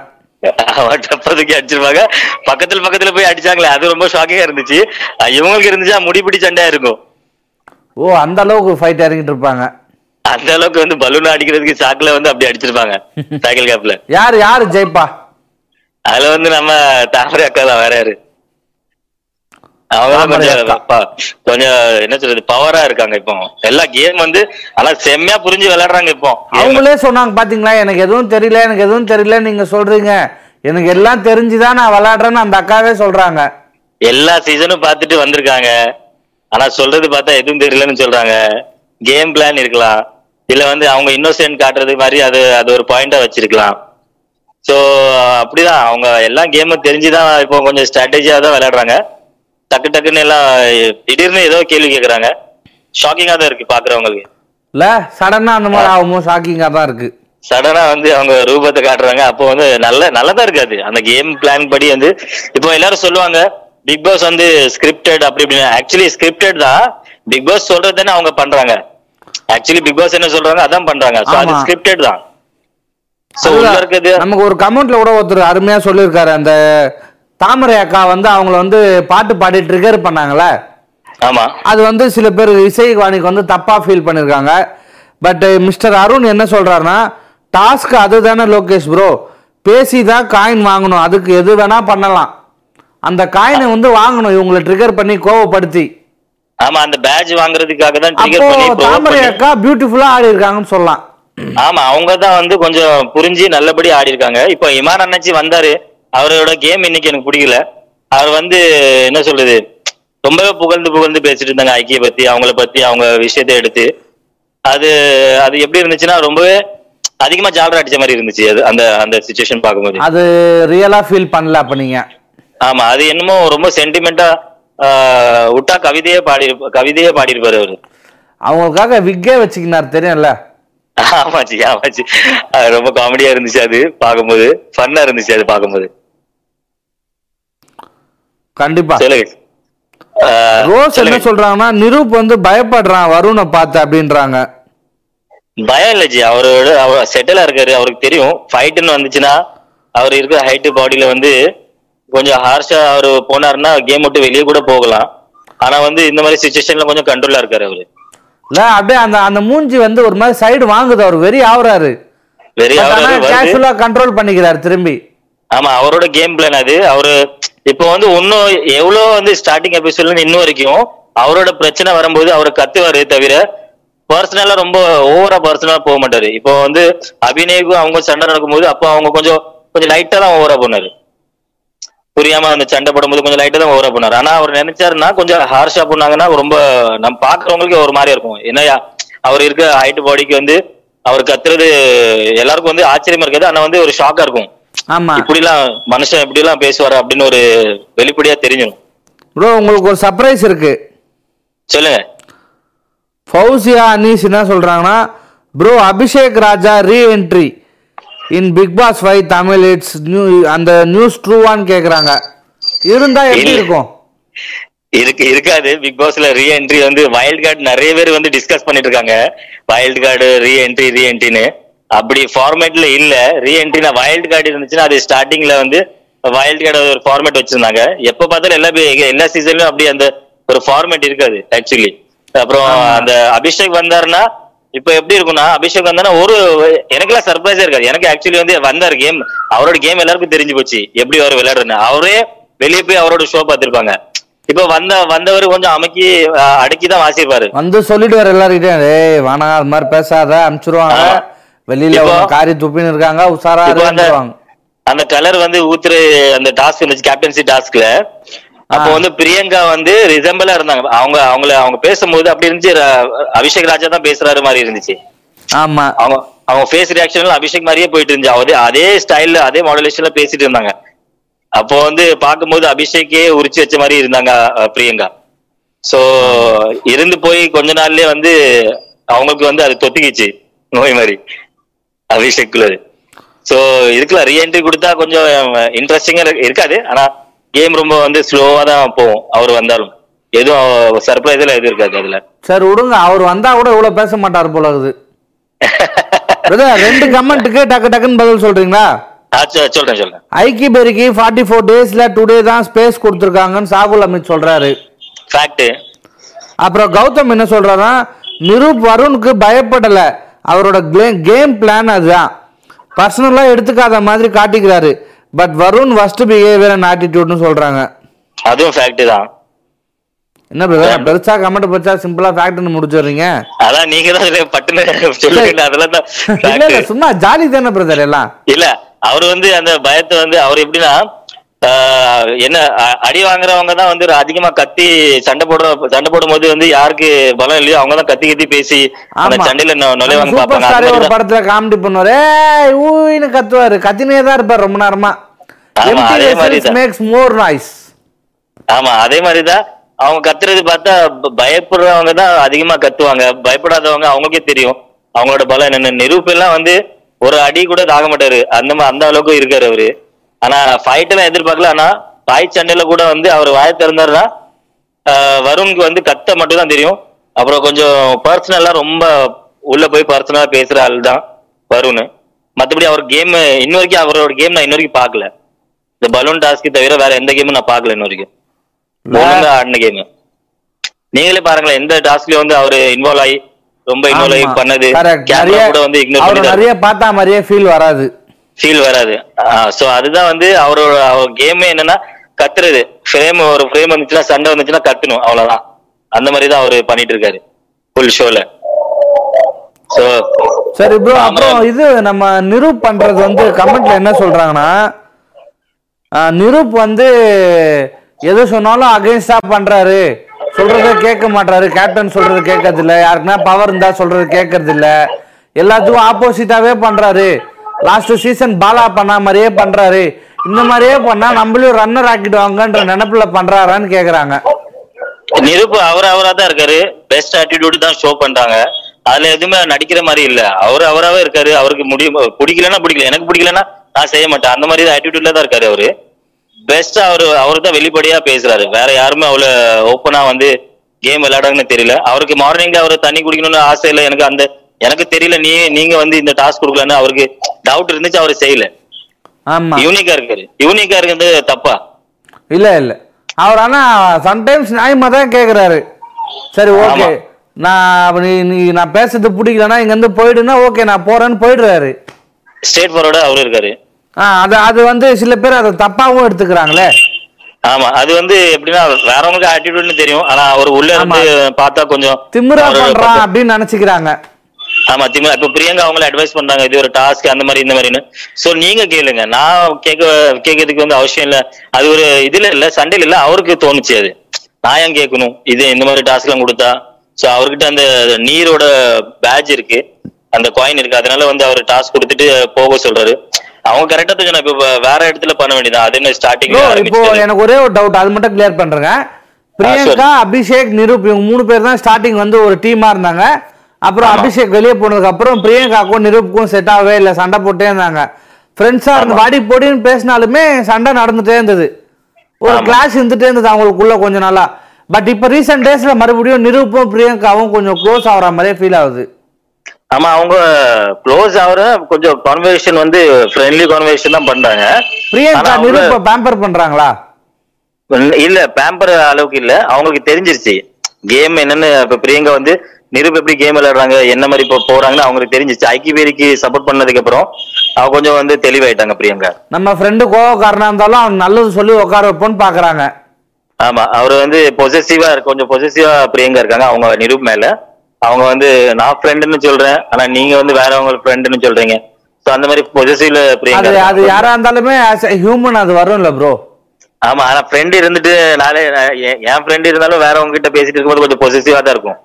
டப்பதுக்கு அடிச்சிருப்பாங்க. பக்கத்துல பக்கத்துல போய் அடிச்சாங்களே அது ரொம்ப ஷாக்கிங்கா இருந்துச்சு. இவங்களுக்கு இருந்துச்சா முடிபிடி சண்டையா இருக்கும். ஓ அந்த அளவுக்கு ஃபைட் இறங்கிட்டு இருப்பாங்க. அந்த அளவுக்கு வந்து பலூன் அடிக்கிறதுக்கு சாக்குல வந்து அப்படி அடிச்சிருப்பாங்க சைக்கிள் கேப்ல யார் யார் ஜெயிப்பா? அதுல வந்து நம்ம தாமரை அக்கா தான் வேற யாரு? அவங்க கொஞ்சம் கொஞ்சம் என்ன சொல்றது பவரா இருக்காங்க இப்போ. எல்லா கேம் வந்து ஆனா செம்மையா புரிஞ்சு விளையாடுறாங்க இப்போ. அவங்களே சொன்னாங்க பாத்தீங்களா? எனக்கு எதுவும் தெரியல எனக்கு எதுவும் தெரியல நீங்க சொல்றீங்க. எனக்கு எல்லாம் தெரிஞ்சுதான் நான் விளையாடுறேன்னு அந்த அக்காவே சொல்றாங்க. எல்லா சீசனும் பார்த்துட்டு வந்திருக்காங்க. ஆனா சொல்றது பார்த்தா எதுவும் தெரியலன்னு சொல்றாங்க. கேம் பிளான் இருக்கலாம். இல்ல வந்து அவங்க இன்னோசென்ட் காட்டுறது மாதிரி அது அது ஒரு பாயிண்டா வச்சிருக்கலாம். சோ அப்படிதான். அவங்க எல்லாம் கேம் தெரிஞ்சுதான் இப்போ கொஞ்சம் ஸ்ட்ராட்டஜியா தான் விளையாடுறாங்க. டக்கு டக்குன்னு எல்லாம் திடீர்னு ஏதோ கேள்வி கேக்குறாங்க. ஷாக்கிங்கா தான் இருக்கு பாக்குறவங்களுக்கு. இல்ல சடனா அந்த மாதிரி ஆகும்போது ஷாக்கிங்கா தான் இருக்கு. சடனா வந்து அவங்க ரூபத்தை காட்டுறாங்க. அப்போ வந்து நல்ல நல்லதா இருக்காது. அந்த கேம் பிளான் படி வந்து இப்போ எல்லாரும் சொல்லுவாங்க பிக் பாஸ் வந்து ஸ்கிரிப்டட் அப்படி இப்படின்னு. ஆக்சுவலி ஸ்கிரிப்டட் தான். பிக் பாஸ் சொல்றது தானே அவங்க பண்றாங்க. ஆக்சுவலி பிக் பாஸ் என்ன சொல்றாங்க அதான் பண்றாங்க. சோ அது. ஸ்கிரிப்டட் தான். சோ உள்ள. இருக்குது நமக்கு ஒரு கமெண்ட்ல கூட ஒருத்தர் அருமையா சொல்லியிருக்காரு. அந்த தாமரை அக்கா வந்து அவங்கள வந்து பாட்டு பாடி ட்ரிகர் பண்ணாங்கல்ல? ஆமா. அது வந்து சில பேர் இசைவாணிக்கு வந்து தப்பா ஃபீல் பண்ணிருக்காங்க. பட் மிஸ்டர் அருண் என்ன சொல்றாருன்னா டாஸ்க் அதுதானே லோகேஷ் ப்ரோ பேசி தான் காயின் வாங்கணும். அதுக்கு எது வேணா பண்ணலாம். அந்த காயினை வந்து வாங்கணும். இவங்களை ட்ரிகர் பண்ணி கோவப்படுத்தி. ஆமா அந்த பேட்ச் வாங்குறதுக்காக தான் ட்ரிகர் பண்ணி தாமரை அக்கா பியூட்டிஃபுல்லா ஆடி இருக்காங்கன்னு சொல்லலாம். ஆமா அவங்க தான் வந்து கொஞ்சம் புரிஞ்சு நல்லபடி ஆடி இருக்காங்க இப்போ இமான் அண்ணாச்சி வந்தாரு. அவரோட கேம் இன்னைக்கு எனக்கு பிடிக்கல. அவர் வந்து என்ன சொல்றது ரொம்பவே புகழ்ந்து புகழ்ந்து பேசிட்டு இருந்தாங்க ஐக்கிய பத்தி அவங்கள பத்தி அவங்க விஷயத்தை எடுத்து. அது அது எப்படி இருந்துச்சுன்னா ரொம்பவே அதிகமா ஜாலரா அடிச்ச மாதிரி இருந்துச்சு. அது அந்த அந்த சுச்சுவேஷன் பார்க்கும்போது. அது ரியலா ஃபீல் பண்ணல அப்ப நீங்க. ஆமா அது என்னமோ ரொம்ப சென்டிமெண்டா விட்டா கவிதையே பாடி கவிதையே பாடியிருப்பாரு அவரு. அவங்களுக்காக விக்கே வச்சுக்கினார் தெரியும்ல? ஆமாச்சி ஆமாச்சி. அது ரொம்ப காமெடியா இருந்துச்சு அது பார்க்கும்போது. ஃபன்னா இருந்துச்சு அது பார்க்கும்போது. கண்டிப்பா. ரோஸ் என்ன. சொல்றாங்கன்னா நிரூப் வந்து பயப்படுறான் வருணை பார்த்து அப்படின்றாங்க. பயம் இல்ல ஜி. அவரோட அவர் செட்டிலா இருக்காரு அவருக்கு தெரியும். ஃபைட்டுன்னு வந்துச்சுன்னா அவர் இருக்கிற ஹைட் பாடியில வந்து கொஞ்சம் ஹார்ஷா அவர் போனாருன்னா கேம் விட்டு வெளியே கூட போகலாம். ஆனா வந்து இந்த மாதிரி சுச்சுவேஷன்ல கொஞ்சம் கண்ட்ரோலா இருக்காரு அவரு. இல்ல அப்படியே அந்த அந்த மூஞ்சி வந்து ஒரு மாதிரி சைடு வாங்குது. அவர் வெறி ஆகுறாரு வெறி வந்து கேஷுவலா கண்ட்ரோல் பண்ணிக்கிறாரு திரும்பி. ஆமா அவரோட கேம் பிளான் அது. அவரு இப்போ வந்து இன்னும் எவ்வளோ வந்து ஸ்டார்டிங் எபிசோட்ல இன்னும் வரைக்கும் அவரோட பிரச்சனை வரும்போது அவர் கத்துவாரு தவிர பர்சனலா ரொம்ப ஓவரா பர்சனலா போக மாட்டாரு. இப்போ வந்து அபிநயக்கும் அவங்க சண்டை நடக்கும்போது அப்போ அவங்க கொஞ்சம் கொஞ்சம் லைட்டா தான் ஓவரா போனாரு. புரியாம அந்த சண்டை போடும்போது கொஞ்சம் லைட்டா தான் ஓவரா போனாரு. ஆனா அவர் நினைச்சாருன்னா கொஞ்சம் ஹார்ஷா பண்ணாங்கன்னா ரொம்ப நம்ம பாக்குறவங்களுக்கு ஒரு மாதிரி இருக்கும். என்னையா அவர் இருக்க ஹைட் பாடிக்கு வந்து அவர் கத்துறது எல்லாருக்கும் வந்து ஆச்சரியமா இருக்காது. ஆனா வந்து ஒரு ஷாக்கா இருக்கும். ஆமா. இப்படிலாம் மனுஷன் இப்படி எல்லாம் பேசுவாரு அப்படின்னு ஒரு வெளிப்படையா தெரிஞ்சிடும். ப்ரோ உங்களுக்கு ஒரு சர்ப்ரைஸ் இருக்கு. சொல்லுங்க. ஃபௌசியா அனீஸ் என்ன சொல்றாங்கன்னா bro Abhishek Raja re entry in Bigg Boss five Tamil it's new அந்த நியூஸ் ட்ரூவான்னு கேக்குறாங்க. இருந்தா எப்படி. இருக்கும்? இருக்கு இருக்காது. பிக் பாஸ்ல ரீ என்ட்ரி வந்து வைல்ட் கார்டு நிறைய பேர் வந்து டிஸ்கஸ் பண்ணிட்டு இருக்காங்க. Wild card re entry re என்ட்ரின்னு அப்படி ஃபார்மேட்ல இல்ல. ரீ என்ட்ரினா வைல்ட் கார்டு இருந்துச்சுன்னா அது ஸ்டார்டிங்ல வந்து வைல்ட் கார்டு ஒரு ஃபார்மேட் வச்சிருந்தாங்க. எப்ப பார்த்தாலும் எல்லா எல்லா சீசன்லயும் அப்படி அந்த ஒரு ஃபார்மேட் இருக்காது ஆக்சுவலி அப்புறம் அந்த அபிஷேக் வந்தாருன்னா இப்ப எப்படி இருக்கும்னா அபிஷேக் வந்தானா ஒரு எனக்கெல்லாம் சர்ப்ரைஸா இருக்காது. எனக்கு ஆக்சுவலி வந்து வந்தாரு கேம் அவரோட கேம் எல்லாருக்கும் தெரிஞ்சு போச்சு எப்படி அவர் விளையாடுறேன்னு அவரே வெளியே போய் அவரோட ஷோ பார்த்திருப்பாங்க. இப்ப வந்த வந்தவர் கொஞ்சம் அமைக்கி அடக்கி தான் வாசிப்பாரு. வந்து சொல்லிட்டு வர எல்லாருக்கிட்டையும் ஏய் வேணா அது மாதிரி பேசாத அனுப்பிச்சிருவாங்க. வெளியில காரி துப்பின்னு இருக்காங்க உஷாரா அந்த இருக்காங்க அந்த கலர் வந்து ஊத்துற அந்த டாஸ்க் இருந்துச்சு கேப்டன்சி டாஸ்க்ல. அப்போ வந்து பிரியங்கா வந்து ரிசம்பிளா இருந்தாங்க. அவங்க அவங்கள அவங்க பேசும்போது அப்படி இருந்துச்சு அபிஷேக் ராஜா தான் பேசுறாரு மாதிரி இருந்துச்சு. ஆமா. அவங்க அவங்க ஃபேஸ் ரியாக்ஷன்ல அபிஷேக் மாதிரியே போயிட்டு இருந்துச்சு. அதே அதே ஸ்டைல்ல அதே மாடுலேஷன்ல பேசிட்டு இருந்தாங்க. அப்போ வந்து பார்க்கும்போது அபிஷேக்கே உரிச்சு வச்ச மாதிரி இருந்தாங்க பிரியங்கா. சோ இருந்து போய் கொஞ்ச நாள்லயே வந்து அவங்களுக்கு வந்து அது தொத்திக்கிச்சு நோய் மாதிரி. அபிஷேக்குள்ள சோ இதுக்குலாம் ரீஎன்ட்ரி கொடுத்தா கொஞ்சம் இன்ட்ரெஸ்டிங்கா இருக்காது. ஆனா கேம் ரொம்ப வந்து ஸ்லோவா தான் போகும். அவர் வந்தாலும். எதுவும் சர்ப்ரைஸ் எல்லாம் எதுவும் இருக்காது அதுல. சரி விடுங்க. அவர் வந்தா கூட இவ்வளவு பேச மாட்டார் போல இருக்குது ரெண்டு கமெண்ட்டுக்கு டக்கு டக்குன்னு பதில் சொல்றீங்களா? சொல்றேன் சொல்றேன். ஐக்கி பெருக்கி ஃபார்ட்டி ஃபோர் டேஸ்ல டுடே தான் ஸ்பேஸ் கொடுத்துருக்காங்கன்னு சாகுல் அமித் சொல்றாரு. ஃபேக்ட் அப்புறம் கௌதம் என்ன சொல்றாருன்னா நிரூப் வருணுக்கு பயப்படல. அவரோட கேம் பிளான் அதுதான். பர்சனலா எடுத்துக்காத மாதிரி காட்டிக்கிறாரு. But Varun first behaviour and ஆட்டிடியூட்னு சொல்றாங்க. அதுவும் ஃபேக்ட் தான். என்ன பிரதர் பெருசா கமெண்ட் பெருசா சிம்பிளா ஃபேக்ட்னு முடிச்சிடுறீங்க. அதான் நீங்க தான் பட்டுன்னு சொல்லுங்க அதெல்லாம் தான். சும்மா ஜாலி தானே பிரதர் எல்லாம்? இல்ல அவர் வந்து அந்த பயத்தை வந்து அவர் எப்படின்னா என்ன அடி வாங்குறவங்க தான் வந்து அதிகமா கத்தி சண்டை போடுற சண்டை போடும்போது வந்து யாருக்கு பலம் இல்லையோ அவங்க தான் கத்தி கத்தி பேசி அந்த சண்டையில நுழைவாங்க பாப்பாங்க ஒரு மாதிரி தான். படத்துல காமெடி பண்ணுவாரு. ஏய் ஊயின்னு கத்துவாரு. கத்தினே தான் இருப்பார் ரொம்ப நேரமா. அதே மாதிரி தான். மேக்ஸ் மோர் நாய்ஸ் ஆமா அதே மாதிரிதான் அவங்க கத்துறது பார்த்தா பயப்படுறவங்க தான் அதிகமா கத்துவாங்க. பயப்படாதவங்க அவங்களுக்கே தெரியும். அவங்களோட பலம் என்னன்னு. நிரூப் எல்லாம் வந்து ஒரு அடி கூட தாக மாட்டாரு. அந்த அந்த அளவுக்கு இருக்காரு அவரு. ஆனா ஃபைட் எல்லாம் எதிர்பார்க்கல. ஆனா பாய் சண்டையில கூட வந்து அவர் வாய திறந்தாருன்னா வருணுக்கு வந்து கத்த மட்டும் தான் தெரியும். அப்புறம் கொஞ்சம் பர்சனலா ரொம்ப உள்ள போய் பர்சனலா பேசுற ஆள் தான் வருண். மத்தபடி அவர் கேம் இன்ன வரைக்கும் அவரோட கேம் நான் இன்ன வரைக்கும் பார்க்கல. இந்த பலூன் டாஸ்க்கு தவிர வேற எந்த கேமும் நான் பார்க்கல இன்ன வரைக்கும். ஆடின கேம் நீங்களே பாருங்களேன் எந்த டாஸ்க்லயும் வந்து அவரு இன்வால்வ் ஆகி ரொம்ப இன்வால்வ் ஆகி. பண்ணது கூட வந்து இக்னோர் பண்ணி நிறைய பார்த்தா மாதிரியே ஃபீல் வராது. ஃபீல் வராது. சோ அதுதான் வந்து அவரோட அவர் கேமே என்னன்னா கத்துறது. ஃப்ரேம் ஒரு ஃப்ரேம் வந்துச்சுன்னா சண்டை வந்துச்சுன்னா கத்தணும் அவ்வளவுதான். அந்த மாதிரி தான் அவரு பண்ணிட்டு இருக்காரு ஃபுல் ஷோல சோ சரி ப்ரோ. அப்புறம் இது நம்ம நிரூப் பண்றது வந்து கமெண்ட்ல என்ன சொல்றாங்கன்னா நிரூப் வந்து எது சொன்னாலும் அகைன்ஸ்டா பண்றாரு. சொல்றத கேட்க மாட்டாரு கேப்டன் சொல்றது கேட்கறது இல்ல யாருக்குன்னா பவர் இருந்தா சொல்றது கேட்கறது இல்ல எல்லாத்துக்கும் ஆப்போசிட்டாவே பண்றாரு. லாஸ்ட் சீசன் பாலா பண்ண மாதிரியே பண்றாரு. இந்த மாதிரியே பண்ணா நம்மளும் ரன்னர் ஆக்கிடுவாங்கன்ற நினைப்புல பண்றாரான்னு கேக்குறாங்க. நிருப்பு அவர் அவரா தான் இருக்காரு. பெஸ்ட் ஆட்டிடியூட் தான் ஷோ பண்றாங்க. அதுல எதுவுமே நடிக்கிற மாதிரி இல்ல. அவர் அவராவே இருக்காரு. அவருக்கு முடியும் பிடிக்கலன்னா பிடிக்கல. எனக்கு பிடிக்கலன்னா நான் செய்ய மாட்டேன். அந்த மாதிரி ஆட்டிடியூட்ல தான் இருக்காரு அவரு. பெஸ்டா அவரு அவரு தான் வெளிப்படையா பேசுறாரு. வேற யாருமே அவ்வளவு ஓப்பனா வந்து கேம் விளையாடுறாங்கன்னு தெரியல. அவருக்கு மார்னிங்ல அவர் தண்ணி குடிக்கணும்னு ஆசை இல்லை. எனக்கு அந்த எனக்கு தெரியல நீ நீங்க வந்து இந்த டாஸ்க் கொடுக்கலன்னு அவருக்கு டவுட் இருந்துச்சு அவர் செய்யல. ஆமா. யூனிக்கா இருக்காரு. யூனிக்கா இருக்கிறது தப்பா? இல்ல இல்ல. அவர் ஆனா சம்டைம்ஸ் நியாயமா தான் கேக்குறாரு. சரி ஓகே. நான் நீ நீ நான் பேசுறது பிடிக்கலன்னா இங்க இருந்து போயிடுனா ஓகே நான் போறேன்னு போயிடுறாரு. ஸ்டேட் ஃபார்வர்டா அவரு இருக்காரு. ஆ அது அது வந்து சில பேர் அதை தப்பாவும் எடுத்துக்கிறாங்களே. ஆமா. அது வந்து எப்படின்னா வேறவங்களுக்கு ஆட்டிடியூட்னு தெரியும். ஆனா அவர் உள்ள இருந்து பார்த்தா கொஞ்சம் அவரோட பண்றான் அப்படின்னு நினைச்சுக்கிறாங்க. ஆமா திமிரா இப்ப பிரியங்கா அவங்கள அட்வைஸ் பண்றாங்க இது ஒரு டாஸ்க் அந்த மாதிரி இந்த மாதிரின்னு. சோ நீங்க கேளுங்க. நான் கேட்க கேட்கறதுக்கு வந்து அவசியம் இல்ல. அது ஒரு இதுல இல்ல சண்டையில இல்ல அவருக்கு தோணுச்சு அது. நான் ஏன் கேட்கணும்? இது இந்த மாதிரி டாஸ்க் எல்லாம் கொடுத்தா? சோ அவர்கிட்ட அந்த நீரோட பேட்ச் இருக்கு. அந்த காயின் இருக்கு. அதனால வந்து அவர் டாஸ்க் கொடுத்துட்டு போக சொல்றாரு. அவங்க கரெக்டா தான் இப்ப வேற இடத்துல பண்ண வேண்டியதான் அது என்ன Bro, ஸ்டார்டிங்ல இப்போ எனக்கு ஒரே ஒரு டவுட் அது மட்டும் கிளியர் பண்றேங்க. பிரியங்கா அபிஷேக் நிரூப் இவங்க மூணு பேர் தான் ஸ்டார்டிங் வந்து ஒரு டீமா இருந்தாங்க. அப்புறம் அபிஷேக் வெளியே போனதுக்கு அப்புறம் பிரியங்காக்கும் நிரூப்புக்கும் செட் ஆகவே இல்லை. சண்டை போட்டே இருந்தாங்க. ஃப்ரெண்ட்ஸா இருந்து வாடி போடின்னு பேசினாலுமே சண்டை நடந்துட்டே இருந்தது. ஒரு கிளாஸ் இருந்துட்டே இருந்தது அவங்களுக்குள்ள கொஞ்ச நாளா. பட் இப்போ ரீசெண்ட் டேஸ்ல மறுபடியும் நிரூப்பும் பிரியங்காவும் கொஞ்சம் க்ளோஸ் ஆகுற மாதிரியே ஃபீல் ஆகுது. ஆமா அவங்க க்ளோஸ் ஆகுற கொஞ்சம் கான்வர்சேஷன் வந்து ஃப்ரெண்ட்லி கான்வர்சேஷன் தான் பண்றாங்க. பிரியங்கா நிரூப்ப பேம்பர் பண்றாங்களா? இல்ல பேம்பர் அளவுக்கு இல்ல. அவங்களுக்கு தெரிஞ்சிருச்சு. கேம் என்னன்னு இப்ப பிரியங்கா வந்து நிருப் எப்படி கேம் விளையாடுறாங்க என்ன மாதிரி இப்போ போறாங்கன்னு அவங்களுக்கு தெரிஞ்சிச்சு. ஐக்கி பேரிக்கு சப்போர்ட் பண்ணதுக்கு அப்புறம் அவங்க கொஞ்சம் வந்து தெளிவாயிட்டாங்க பிரியங்கா. நம்ம ஃப்ரெண்டு கோவக்காரனா இருந்தாலும் அவன் நல்லது சொல்லி உட்கார வைப்போன்னு பாக்குறாங்க. ஆமா அவர் வந்து பொசசிவா கொஞ்சம் பொசசிவா பிரியங்கா இருக்காங்க அவங்க நிரூப் மேல. அவங்க வந்து நான் ஃப்ரெண்டுன்னு சொல்றேன் ஆனா நீங்க வந்து வேறவங்க ஃப்ரெண்டுன்னு சொல்றீங்க. சோ அந்த மாதிரி பொசசிவ்ல பிரியங்கா அது. யாரா இருந்தாலுமே ஹியூமன் அது வரும்ல ப்ரோ ஆமா ஆனா ஃப்ரெண்ட் இருந்துட்டு நாளே என்- என் ஃப்ரெண்ட் இருந்தாலும் வேறவங்க கிட்ட பேசிட்டு இருக்கும்போது கொஞ்சம் பொசசிவா தான் இருக்கும்.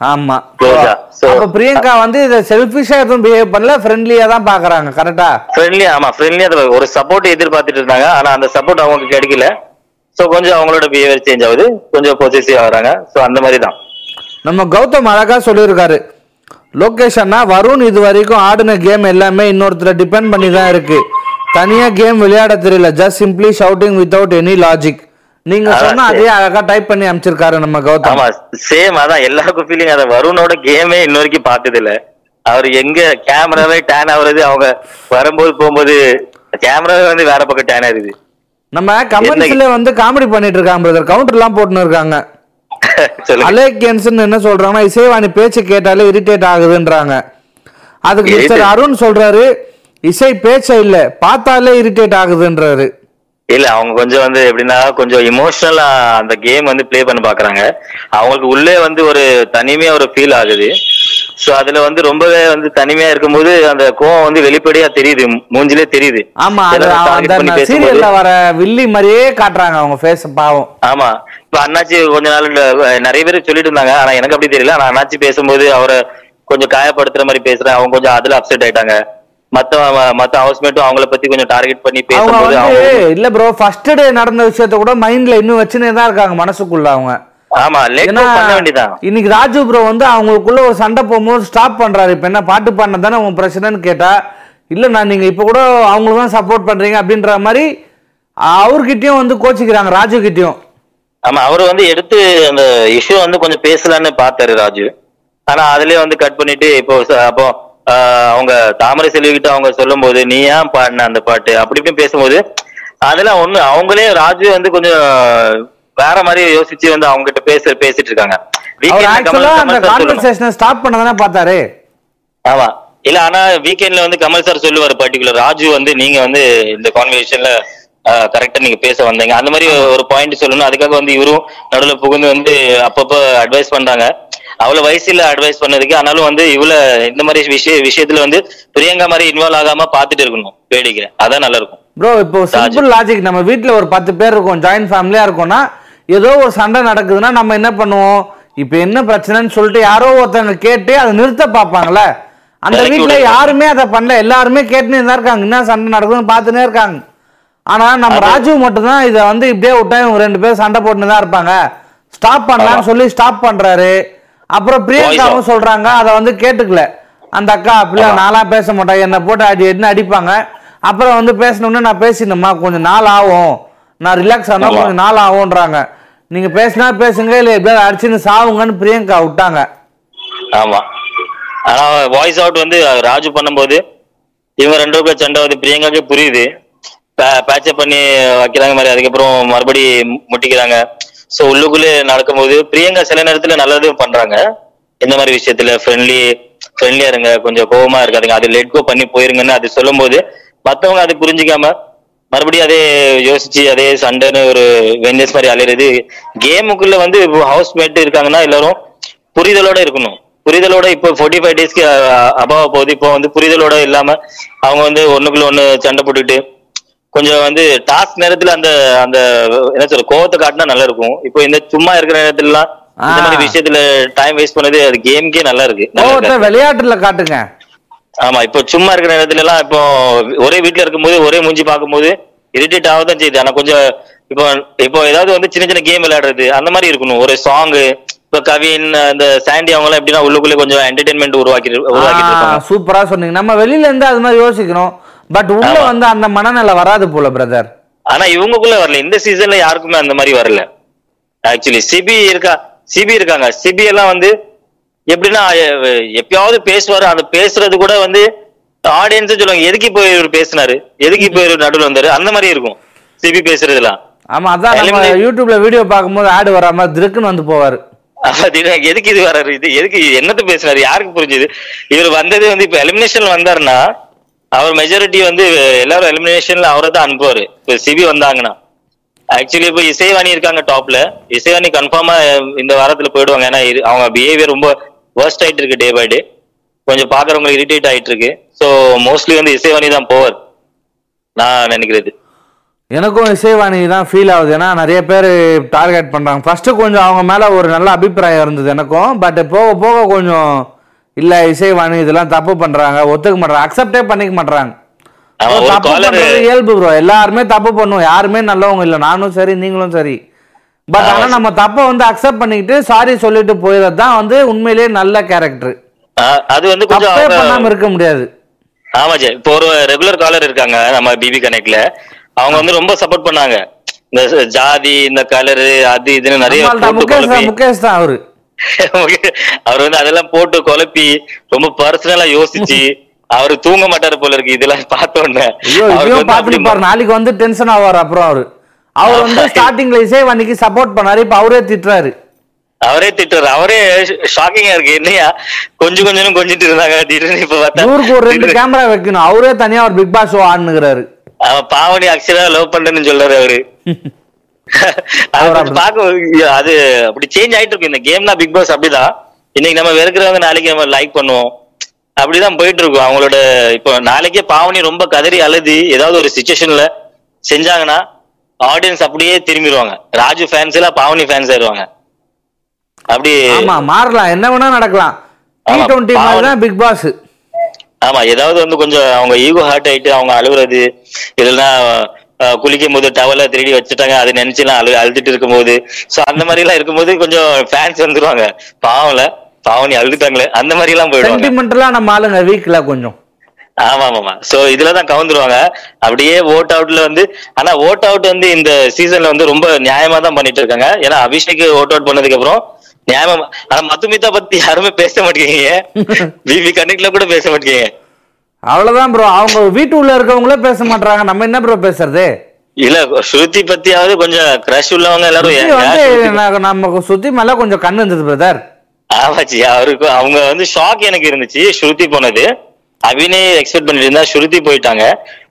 ஆமா. அப்ப பிரியங்கா வந்து இத செல்ஃபிஷா எதுவும் பிஹேவ் பண்ணல ஃப்ரெண்ட்லியா தான் பாக்குறாங்க கரெக்டா ஃப்ரெண்ட்லி ஆமா ஃப்ரெண்ட்லியா ஒரு சப்போர்ட் எதிர்பார்த்துட்டு இருந்தாங்க ஆனா அந்த சப்போர்ட் அவங்களுக்கு கிடைக்கல. சோ கொஞ்சம் அவங்களோட பிஹேவியர் சேஞ்ச் ஆகுது. கொஞ்சம் பொசிசிவ் ஆகுறாங்க சோ அந்த மாதிரி தான். நம்ம கௌதம் அழகா சொல்லியிருக்காரு. லோகேஷ் அண்ணா வருண் இது வரைக்கும் ஆடின கேம் எல்லாமே இன்னொருத்தரை டிபெண்ட் பண்ணி தான் இருக்கு. தனியா கேம் விளையாட தெரியல. Just simply shouting without any logic நீங்க சொன்னா. அதே அழகா டைப் பண்ணி அமைச்சிருக்காரு நம்ம கௌதம். ஆமா சேம் அதான் எல்லாருக்கும் ஃபீலிங் அத. வருணோட கேமே இன்ன வரைக்கும் பார்த்தது இல்ல அவர் எங்க கேமராவே டேன் ஆகுறது அவங்க வரும்போது போகும்போது கேமராவே வந்து வேற பக்கம் டேன் ஆகுது. நம்ம கமெண்ட்ஸ்ல வந்து காமெடி பண்ணிட்டு இருக்காங்க பிரதர் கவுண்டர் எல்லாம் போட்டுன்னு இருக்காங்க. சொல்லுங்க. அலேக்கியன்ஸ்னு என்ன சொல்றாங்கன்னா இசைவாணி பேச்சு கேட்டாலே இரிட்டேட் ஆகுதுன்றாங்க. அதுக்கு மிஸ்டர். அருண் சொல்றாரு இசை பேச்ச இல்ல பார்த்தாலே இரிட்டேட் ஆகுதுன்றாரு. இல்ல அவங்க கொஞ்சம் வந்து எப்படின்னா கொஞ்சம் இமோஷனலா அந்த கேம் வந்து ப்ளே பண்ண பாக்குறாங்க. அவங்களுக்கு உள்ளே வந்து ஒரு தனிமையா ஒரு ஃபீல் ஆகுது. சோ அதுல வந்து ரொம்பவே வந்து தனிமையா இருக்கும்போது அந்த கோவம் வந்து வெளிப்படையா தெரியுது மூஞ்சிலே தெரியுது. ஆமா சீரியல்ல வர வில்லி மாதிரியே காட்டுறாங்க அவங்க ஃபேஸ் பாவம். ஆமா. இப்ப அண்ணாச்சி கொஞ்ச நாள் நிறைய பேர் சொல்லிட்டு இருந்தாங்க. ஆனா எனக்கு அப்படி தெரியல. ஆனா அண்ணாச்சி பேசும்போது அவரை கொஞ்சம் காயப்படுத்துற மாதிரி பேசுறேன். அவங்க கொஞ்சம் அதுல அப்செட் ஆயிட்டாங்க. மத்த மத்த ஹவுஸ்மேட்டும் அவங்கள பத்தி கொஞ்சம் டார்கெட் பண்ணி பேசும்போது இல்ல ப்ரோ ஃபர்ஸ்ட் டே நடந்த விஷயத்த கூட மைண்ட்ல இன்னும் வச்சுனே தான் இருக்காங்க மனசுக்குள்ள அவங்க. ஆமா ஏன்னா பண்ண வேண்டியதான் இன்னைக்கு ராஜு ப்ரோ வந்து அவங்களுக்குள்ள ஒரு சண்டை போகும்போது ஸ்டாப் பண்றாரு. இப்ப என்ன பாட்டு பாடின தானே உன் பிரச்சனைன்னு கேட்டா இல்ல நான் நீங்க இப்ப கூட அவங்களுக்கு தான் சப்போர்ட் பண்றீங்க அப்படின்ற மாதிரி அவர்கிட்டயும் வந்து கோச்சிக்கிறாங்க ராஜு கிட்டயும் ஆமா அவரு வந்து எடுத்து அந்த இஷ்யூ வந்து கொஞ்சம் பேசலான்னு பார்த்தாரு ராஜு. ஆனா அதுலயே வந்து கட் பண்ணிட்டு இப்போ அப்போ அவங்க தாமரை செல்வி கிட்ட அவங்க சொல்லும் போது நீ ஏன் பாடின அந்த பாட்டு? அப்படி இப்படின்னு பேசும்போது அதெல்லாம் ஒண்ணு அவங்களே ராஜு வந்து கொஞ்சம் வேற மாதிரி யோசிச்சு வந்து அவங்க கிட்ட பேச பேசிட்டு இருக்காங்க. ஸ்டாப் பார்த்தாரு? ஆமா. இல்ல ஆனா வீக்கெண்ட்ல வந்து கமல் சார் சொல்லுவாரு பர்டிகுலர் ராஜு வந்து நீங்க வந்து இந்த கான்வர்சேஷன்ல கரெக்டா நீங்க பேச வந்தீங்க. அந்த மாதிரி ஒரு பாயிண்ட் சொல்லணும். அதுக்காக வந்து இவரும் நடுவுல புகுந்து வந்து அப்பப்போ அட்வைஸ் பண்றாங்க. அவ்வளவு வயசுல அட்வைஸ் பண்ணதுக்கு ஆனாலும் வந்து இவ்வளவு இந்த மாதிரி விஷய விஷயத்துல வந்து பிரியங்கா மாதிரி இன்வால்வ் ஆகாம பாத்துட்டு இருக்கணும் வேடிக்கை. அதான் நல்லா இருக்கும் ப்ரோ இப்போ சிம்பிள் லாஜிக் நம்ம வீட்ல ஒரு பத்து பேர் இருக்கோம் ஜாயின்ட் ஃபேமிலியா இருக்கோம்னா ஏதோ ஒரு சண்டை நடக்குதுன்னா நம்ம என்ன பண்ணுவோம்? இப்போ என்ன பிரச்சனைன்னு சொல்லிட்டு யாரோ ஒருத்தவங்க கேட்டு அதை நிறுத்த பார்ப்பாங்கல்ல? அந்த விடுங்க. யாருமே அதை பண்ணல. எல்லாருமே கேட்டுனே தான் இருக்காங்க. என்ன சண்டை நடக்குதுன்னு பார்த்துனே இருக்காங்க. ஆனா நம்ம ராஜு மட்டும்தான் இதை வந்து இப்படியே விட்டா இவங்க ரெண்டு பேரும் சண்டை போட்டுன்னு தான் இருப்பாங்க. ஸ்டாப் பண்ணலாம்னு சொல்லி ஸ்டாப் பண்றாரு. அப்புறம் பிரியங்காவும் சொல்றாங்க அதை வந்து கேட்டுக்கல. அந்த அக்கா அப்படிலாம் நாளா பேச மாட்டேன். என்னை போட்டு அடி என்ன அடிப்பாங்க? அப்புறம் வந்து பேசணும்னா நான் பேசினேம்மா கொஞ்சம் நாள் ஆகும். நான் ரிலாக்ஸ் ஆனா ஆமா. கொஞ்சம் நாள் ஆகும்ன்றாங்க. நீங்க பேசினா பேசுங்க இல்ல எப்படியாவது அடிச்சுன்னு சாவுங்கன்னு பிரியங்கா விட்டாங்க. ஆமா. ஆனா வாய்ஸ் அவுட் வந்து ராஜு பண்ணும்போது இவங்க ரெண்டு பேரும் சண்டை வந்து பிரியங்காக்கே புரியுது. பேச்சப் பண்ணி வைக்கிறாங்க மாதிரி. அதுக்கப்புறம் மறுபடி முட்டிக்கிறாங்க. சோ உள்ளுக்குள்ளே நடக்கும்போது பிரியங்கா சில நேரத்துல நல்லதும் பண்றாங்க. இந்த மாதிரி விஷயத்துல ஃப்ரெண்ட்லி ஃப்ரெண்ட்லியா இருங்க. கொஞ்சம் கோபமா இருக்காதுங்க. அது லெட் கோ பண்ணி போயிருங்கன்னு அது சொல்லும்போது மத்தவங்க அது புரிஞ்சுக்காம மறுபடியும் அதே யோசிச்சு அதே சண்டைன்னு ஒரு வெஞ்சஸ் மாதிரி அலையிறது கேமுக்குள்ள வந்து ஹவுஸ் மேட் இருக்காங்கன்னா எல்லாரும் புரிதலோட இருக்கணும். புரிதலோட இப்போ ஃபோர்ட்டி ஃபைவ் டேஸ்க்கு அபாவ போகுது. இப்போ வந்து புரிதலோட இல்லாம அவங்க வந்து ஒண்ணுக்குள்ள ஒண்ணு சண்டை போட்டுக்கிட்டு கொஞ்சம் வந்து டாஸ்க் நேரத்துல அந்த அந்த என்ன சொல்ற கோவத்தை காட்டினா நல்லா இருக்கும் இப்போ இந்த சும்மா இருக்கிற நேரத்துலலாம் இந்த மாதிரி. விஷயத்துல டைம் வேஸ்ட் பண்ணது அது கேம்க்கே நல்லா இருக்கு கோவத்தை. விளையாட்டுல காட்டுங்க. ஆமா இப்போ சும்மா இருக்கிற நேரத்துல எல்லாம் இப்போ ஒரே வீட்ல இருக்கும்போது ஒரே மூஞ்சி பார்க்கும்போது இரிட்டேட் ஆகதான் செய்யுது. ஆனா கொஞ்சம் இப்போ இப்போ ஏதாவது வந்து சின்ன சின்ன கேம் விளையாடுறது அந்த மாதிரி இருக்கணும். ஒரு சாங் இப்போ கவின் அந்த சாண்டி அவங்க எல்லாம் எப்படின்னா உள்ளுக்குள்ளே கொஞ்சம் என்டர்டைன்மெண்ட் உருவாக்கி இருப்பாங்க. சூப்பரா சொன்னீங்க. நம்ம வெளியில இருந்து அது மாதிரி யோசிக்கணும். பட் உள்ள. வந்து அந்த மனநிலை வராது போல பிரதர் ஆனா இவங்கக்குள்ள வரல. இந்த சீசன்ல யாருக்குமே அந்த மாதிரி வரல. ஆக்சுவலி சிபி இருக்கா சிபி இருக்காங்க. சிபி எல்லாம் வந்து எப்படின்னா எப்பயாவது பேசுவாரு. அந்த பேசுறது கூட வந்து ஆடியன்ஸ் சொல்லுவாங்க. எதுக்கு போய் இவர் பேசினாரு? எதுக்கு போய் இவர் நடுவில் வந்தாரு? அந்த மாதிரி இருக்கும். சிபி பேசுறதுலாம். ஆமா அதான் நம்ம யூடியூப்ல வீடியோ பார்க்கும்போது ஆடு வராம திருக்குன்னு வந்து போவாரு. எதுக்கு இது வராரு இது எதுக்கு என்னத்த பேசுறாரு யாருக்கு புரிஞ்சுது? இவர் வந்தது வந்து இப்ப எலிமினேஷன் வந்தாருன்னா அவர் மெஜாரிட்டி வந்து எல்லாரும் எலிமினேஷன்ல அவரை தான் அனுப்புவாரு. இப்போ சிபி வந்தாங்கன்னா. ஆக்சுவலி இப்போ இசைவாணி இருக்காங்க டாப்ல இசைவாணி கன்ஃபார்மா இந்த வாரத்துல போயிடுவாங்க. ஏன்னா அவங்க பிஹேவியர் ரொம்ப வேர்ஸ்ட் ஆயிட்டு இருக்கு டே பை டே கொஞ்சம் பாக்குறவங்க இரிட்டேட் ஆயிட்டு இருக்கு. ஸோ மோஸ்ட்லி வந்து இசைவாணி தான் போவார். நான் நினைக்கிறது. எனக்கும் இசைவாணி தான் ஃபீல் ஆகுது. ஏன்னா நிறைய பேர் டார்கெட் பண்றாங்க. ஃபர்ஸ்ட் கொஞ்சம் அவங்க மேல ஒரு நல்ல அபிப்பிராயம் இருந்தது எனக்கும். பட் போக போக கொஞ்சம் இல்ல இசைவாணி இதெல்லாம் தப்பு பண்றாங்க. ஒத்துக்க மாட்டாங்க அக்செப்டே பண்ணிக்க மாட்டாங்க ஒரு தப்பு பண்றது இயல்பு ப்ரோ எல்லாருமே தப்பு பண்ணுவோம் யாருமே நல்லவங்க இல்ல. நானும் சரி நீங்களும் சரி. பட் ஆனா நம்ம தப்பை வந்து அக்செப்ட் பண்ணிக்கிட்டு சாரி சொல்லிட்டு போயிடுறது தான் வந்து உண்மையிலேயே நல்ல கேரக்டர் அது வந்து கொஞ்சம் பண்ணாம இருக்க முடியாது. ஆமா ஜெய் இப்போ ஒரு ரெகுலர் காலர் இருக்காங்க நம்ம பிபி கனெக்ட்ல அவங்க வந்து ரொம்ப சப்போர்ட் பண்ணாங்க. இந்த ஜாதி இந்த கலரு அது இதுன்னு நிறைய முகேஷ் தான் அவரு. அவர் வந்து அதெல்லாம் போட்டு குழப்பி ரொம்ப பர்சனலா யோசிச்சு அவரு தூங்க மாட்டாரு போல இருக்கு. இதெல்லாம் பார்த்த உடனே நாளைக்கு வந்து டென்ஷன் ஆவார் அப்புறம் அவரு. அவர் வந்து ஸ்டார்டிங்ல இசைவாணிக்கு சப்போர்ட் பண்ணாரு. இப்ப அவரே திட்டுறாரு. அவரே திட்டுறாரு. அவரே ஷாக்கிங்கா இருக்கு. என்னையா? கொஞ்சம் கொஞ்சம் கொஞ்சிட்டு இருந்தாங்க. திடீர்னு இப்ப பார்த்தா ஊருக்கு ஒரு ரெண்டு கேமரா வைக்கணும். அவரே தனியா ஒரு பிக் பாஸ் ஷோ ஆடுனுங்கிறாரு. பாவனி அக்ஷரா லவ் பண்றேன்னு சொல்றாரு அவரு. பார்க்க அது அப்படி சேஞ்ச் ஆயிட்டு இருக்கு. இந்த கேம்னா பிக் பாஸ் அப்படிதான். இன்னைக்கு நம்ம வெறுக்கிறவங்க நாளைக்கு நம்ம லைக் பண்ணுவோம். அப்படிதான் போயிட்டு இருக்கும். அவங்களோட இப்போ நாளைக்கே பாவனி ரொம்ப கதறி அழுதி ஏதாவது ஒரு சுச்சுவேஷன்ல செஞ்சாங்கன்னா ஆடியன்ஸ் அப்படியே திரும்பிடுவாங்க. ராஜு ஃபேன்ஸ் எல்லாம் பாவனி ஃபேன்ஸ் ஆயிடுவாங்க. அப்படி ஆமா மாறலாம். என்ன வேணா நடக்கலாம். தான் பிக் பாஸ் ஆமா ஏதாவது வந்து கொஞ்சம் அவங்க ஈகோ ஹார்ட் ஆயிட்டு அவங்க அழுகுறது இல்லைன்னா குளிக்கும் போது டவலை திருடி வச்சுட்டாங்க. அதை நினைச்சுலாம் அழு அழுதுட்டு இருக்கும்போது. சோ அந்த மாதிரி எல்லாம் இருக்கும்போது கொஞ்சம் ஃபேன்ஸ் வந்துருவாங்க. பாவம்ல. பாவம் நீ அழுதுட்டாங்களே. அந்த மாதிரி எல்லாம் போயிடுவாங்க. சென்டிமெண்டலா நம்ம ஆளுங்க வீக்ல கொஞ்சம். ஆமா ஆமா சோ இதுலதான் கவுந்துருவாங்க. அப்படியே ஓட் அவுட்ல வந்து ஆனா ஓட் அவுட் வந்து இந்த சீசன்ல வந்து ரொம்ப நியாயமா தான் பண்ணிட்டு இருக்காங்க ஏன்னா அபிஷேக் ஓட் அவுட் பண்ணதுக்கு அப்புறம் நியாயமா ஆனா மத்துமிதா பத்தி யாருமே பேச மாட்டேங்கிறீங்க. பிபி கனெக்ட்ல கூட பேச மாட்டேங்கிறீங்க. அவ்வளவுதான் ப்ரோ அவங்க வீட்டு உள்ள இருக்கவங்களே பேச மாட்டாங்க நம்ம என்ன ப்ரோ பேசுறது? இல்ல ஸ்ருதி பத்தியாவது கொஞ்சம் கிரஷ் உள்ளவங்க எல்லாரும் ஸ்ருதி- நம்ம சுத்தி மேல கொஞ்சம் கண்ணு இருந்தது பிரதர் ஆமாச்சி அவருக்கு அவங்க வந்து ஷாக் எனக்கு இருந்துச்சு ஸ்ருதி போனது. அபிநய் எக்ஸ்பெக்ட் பண்ணிட்டு இருந்தா ஸ்ருதி போயிட்டாங்க.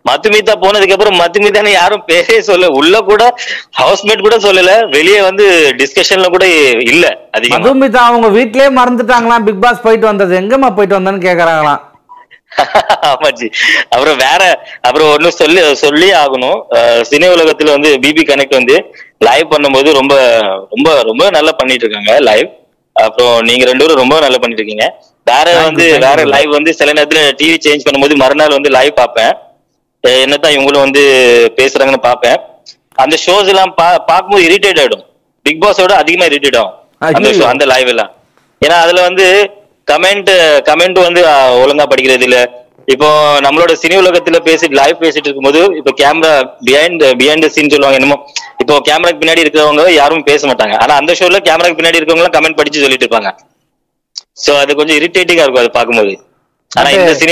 மத்துமிதா போனதுக்கு அப்புறம் மத்துமிதான்னு யாரும் பேரே சொல்ல உள்ள கூட ஹவுஸ்மேட் கூட சொல்லல. வெளியே வந்து டிஸ்கஷன்ல கூட இல்ல அதிகமா. மதுமிதா அவங்க வீட்லயே மறந்துட்டாங்களாம். பிக் பாஸ் போயிட்டு வந்தது. எங்கம்மா போயிட்டு வந்தேன்னு கேக்குறாங்களாம். ஆமாச்சி. அப்புறம் வேற அப்புறம் ஒண்ணு சொல்லி சொல்லி ஆகணும். சினி உலகத்துல வந்து பிபி கனெக்ட் வந்து லைவ் பண்ணும்போது ரொம்ப ரொம்ப ரொம்ப நல்லா பண்ணிட்டு இருக்காங்க லைவ் அப்புறம் நீங்க ரெண்டு பேரும் ரொம்ப நல்லா பண்ணிட்டு இருக்கீங்க வேற வந்து வேற. லைவ் வந்து சில நேரத்துல டிவி சேஞ்ச் பண்ணும்போது மறுநாள் வந்து லைவ் பார்ப்பேன். அஹ் என்னத்தான் இவங்களும் வந்து பேசுறாங்கன்னு பார்ப்பேன். அந்த ஷோஸ் எல்லாம் பார்க்கும்போது இரிட்டேட் ஆயிடும். பிக் பாஸோட அதிகமா இரிட்டேட் ஆகும். அந்த லைவ் எல்லாம். ஏன்னா அதுல வந்து கமெண்ட் கமெண்ட் வந்து ஒழுங்கா படிக்கிறது இல்ல. இப்போ நம்மளோட சினி உலகத்துல பேசிட்டு லைவ் பேசிட்டு இருக்கும்போது இப்போ கேமரா பிஹைண்ட் பிஹைண்ட் சீன் சொல்லுவாங்க என்னமோ. இப்போ கேமராக்கு பின்னாடி இருக்கிறவங்க யாரும் பேச மாட்டாங்க. ஆனா அந்த ஷோல கேமராக்கு பின்னாடி இருக்கவங்க கமெண்ட் படிச்சு சொல்லிட்டு இருப்பாங்க. சோ அது கொஞ்சம் இரிட்டேட்டிங்கா இருக்கும் அது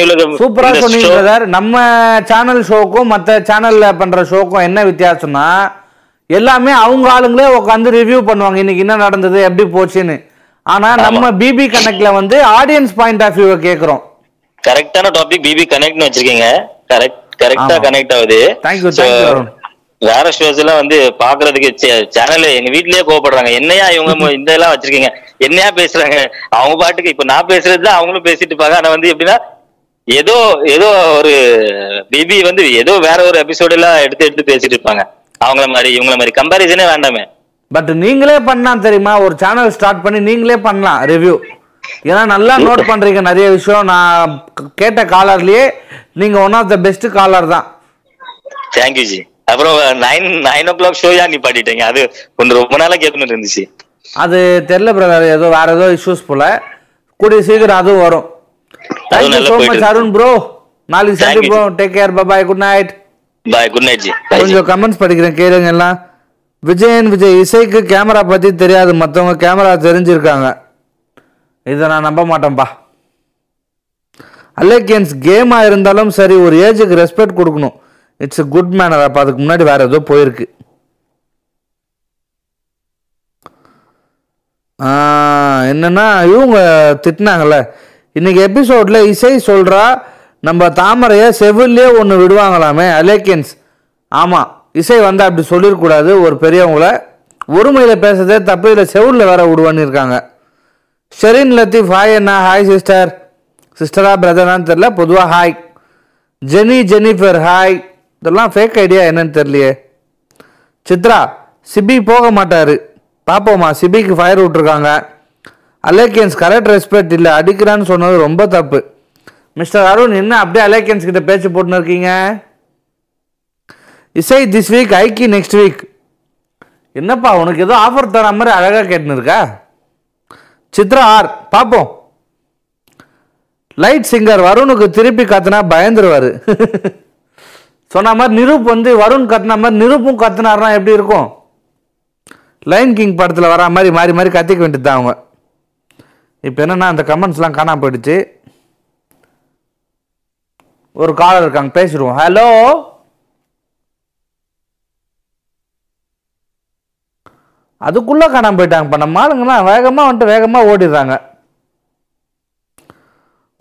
உலகம் சூப்பரா சொன்னீங்க பிரதர் நம்ம சேனல் ஷோக்கும் மத்த சேனல்ல பண்ற ஷோக்கும் என்ன வித்தியாசம்னா எல்லாமே அவங்க ஆளுங்களே உட்காந்து ரிவ்யூ பண்ணுவாங்க. இன்னைக்கு என்ன நடந்தது எப்படி போச்சுன்னு. ஆனா நம்ம பிபி கனெக்ட்ல வந்து ஆடியன்ஸ் பாயிண்ட் ஆஃப் வியூவை கேக்குறோம். கரெக்டான டாபிக் பிபி கனெக்ட்னு வச்சிருக்கீங்க. கரெக்ட் கரெக்டா. கனெக்ட் ஆகுது. வேற ஷோஸ் எல்லாம் வந்து பாக்குறதுக்கு சேனல் எங்க வீட்லயே கோவப்படுறாங்க. என்னையா இவங்க இந்த எல்லாம் வச்சிருக்கீங்க? என்னையா பேசுறாங்க? அவங்க பாட்டுக்கு இப்ப நான் பேசுறது தான் அவங்களும் பேசிட்டு இருப்பாங்க. ஆனா வந்து எப்படின்னா ஏதோ ஏதோ ஒரு பிபி வந்து ஏதோ வேற ஒரு எபிசோடு எல்லாம் எடுத்து எடுத்து பேசிட்டு இருப்பாங்க. அவங்கள மாதிரி இவங்கள மாதிரி. கம்பாரிசனே வேண்டாமே. பட் நீங்களே பண்ணலாம் தெரியுமா? ஒரு சேனல் ஸ்டார்ட் பண்ணி நீங்களே பண்ணலாம் ரிவ்யூ ஏன்னா நல்லா நோட் பண்றீங்க நிறைய விஷயம். நான் கேட்ட காலர்லயே நீங்க one of the best caller தான். தேங்க்யூ ஜி அப்புறம் nine nine o'clock show யா நீ பாட்டிட்டீங்க அது ஒன்று ரொம்ப நாளா கேட்கணும்னு இருந்துச்சு. அது தெரியல பிரதர் ஏதோ வேற ஏதோ இஷ்யூஸ் போல. கூடிய சீக்கிரம் அதுவும் வரும். Thank you so much. Arun bro நாளைக்கு you, சந்திப்போம். Take care bye good night bye good night ji. கொஞ்சம் கமெண்ட்ஸ் படிக்கிறேன் கேளுங்க எல்லாம். விஜயன் விஜய் இசைக்கு கேமரா பற்றி தெரியாது. மற்றவங்க கேமரா தெரிஞ்சிருக்காங்க. இதை நான் நம்ப மாட்டேன்ப்பா அலேக்கியன்ஸ் கேமாக இருந்தாலும் சரி ஒரு ஏஜுக்கு ரெஸ்பெக்ட் கொடுக்கணும். இட்ஸ் எ குட் மேனர் அப்போ அதுக்கு முன்னாடி வேறு ஏதோ போயிருக்கு. என்னென்னா என்னன்னா இவங்க திட்டினாங்கல்ல. இன்றைக்கி எபிசோடில் இசை சொல்கிறா நம்ம தாமரையை செவிலே ஒன்று விடுவாங்களாமே அலேக்கியன்ஸ். ஆமாம் இசை வந்து அப்படி சொல்லிடக்கூடாது. ஒரு பெரியவங்கள ஒருமையில் பேசுறதே தப்பு. இதில் செவுரில் வேற விடுவான்னு இருக்காங்க. Sherin Latif hi hi sister சிஸ்டரா பிரதரான்னு தெரில பொதுவாக ஹாய் ஜெனி ஜெனிஃபர் ஹாய் இதெல்லாம் ஃபேக் ஐடியா என்னன்னு தெரியலையே. சித்ரா சிபி போக மாட்டார். பார்ப்போம்மா சிபிக்கு ஃபயர் விட்ருக்காங்க அலேக்கியன்ஸ் கரெக்ட் ரெஸ்பெக்ட் இல்லை. அடிக்கிறான்னு சொன்னது ரொம்ப தப்பு. மிஸ்டர் அருண் என்ன அப்படியே அலேக்கியன்ஸ் கிட்ட பேச்சு போட்டுன்னு இருக்கீங்க? Isai this week Iykki next week என்னப்பா உனக்கு ஏதோ ஆஃபர் தர மாதிரி அழகாக கேட்டுன்னு இருக்கா சித்ரா ஆர் பார்ப்போம் லைட் சிங்கர் வருணுக்கு திருப்பி கத்துனா பயந்துருவாரு. சொன்ன மாதிரி நிரூப் வந்து வருண் கத்துன மாதிரி நிரூப்பும் கத்துனாருனா எப்படி இருக்கும்? லைன் கிங் படத்தில் வரா மாதிரி மாறி மாறி கத்திக்க வேண்டியது தான் அவங்க. இப்போ என்னன்னா அந்த கமெண்ட்ஸ்லாம் காணாம போயிடுச்சு. ஒரு காலர் இருக்காங்க பேசிடுவோம். ஹலோ அதுக்குள்ள காணாம போயிட்டாங்க. இப்போ நம்ம ஆளுங்கலாம் வேகமாக வந்துட்டு வேகமாக ஓடிடுறாங்க.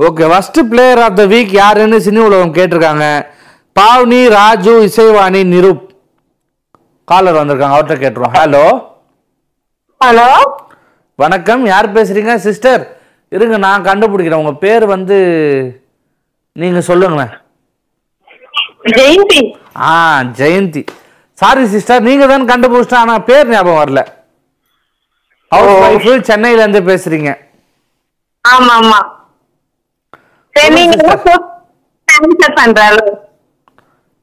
Okay first player of the week யாருன்னு சினி உலகம் கேட்டிருக்காங்க. பாவ்னி ராஜு இசைவாணி நிரூப். காலர் வந்திருக்காங்க அவர்கிட்ட கேட்டுருவோம். ஹலோ ஹலோ வணக்கம் யார் பேசுறீங்க? சிஸ்டர் இருங்க நான் கண்டுபிடிக்கிறேன். உங்க பேர் வந்து நீங்க சொல்லுங்களேன். ஜெயந்தி. ஆ ஜெயந்தி. சாரி சிஸ்டர் நீங்க தான் கண்டுபிடிச்சிட்டா ஆனா பேர் ஞாபகம் வரல. ஹவுஸ் ஒய்ஃப் சென்னையில இருந்து பேசுறீங்க. ஆமா ஆமா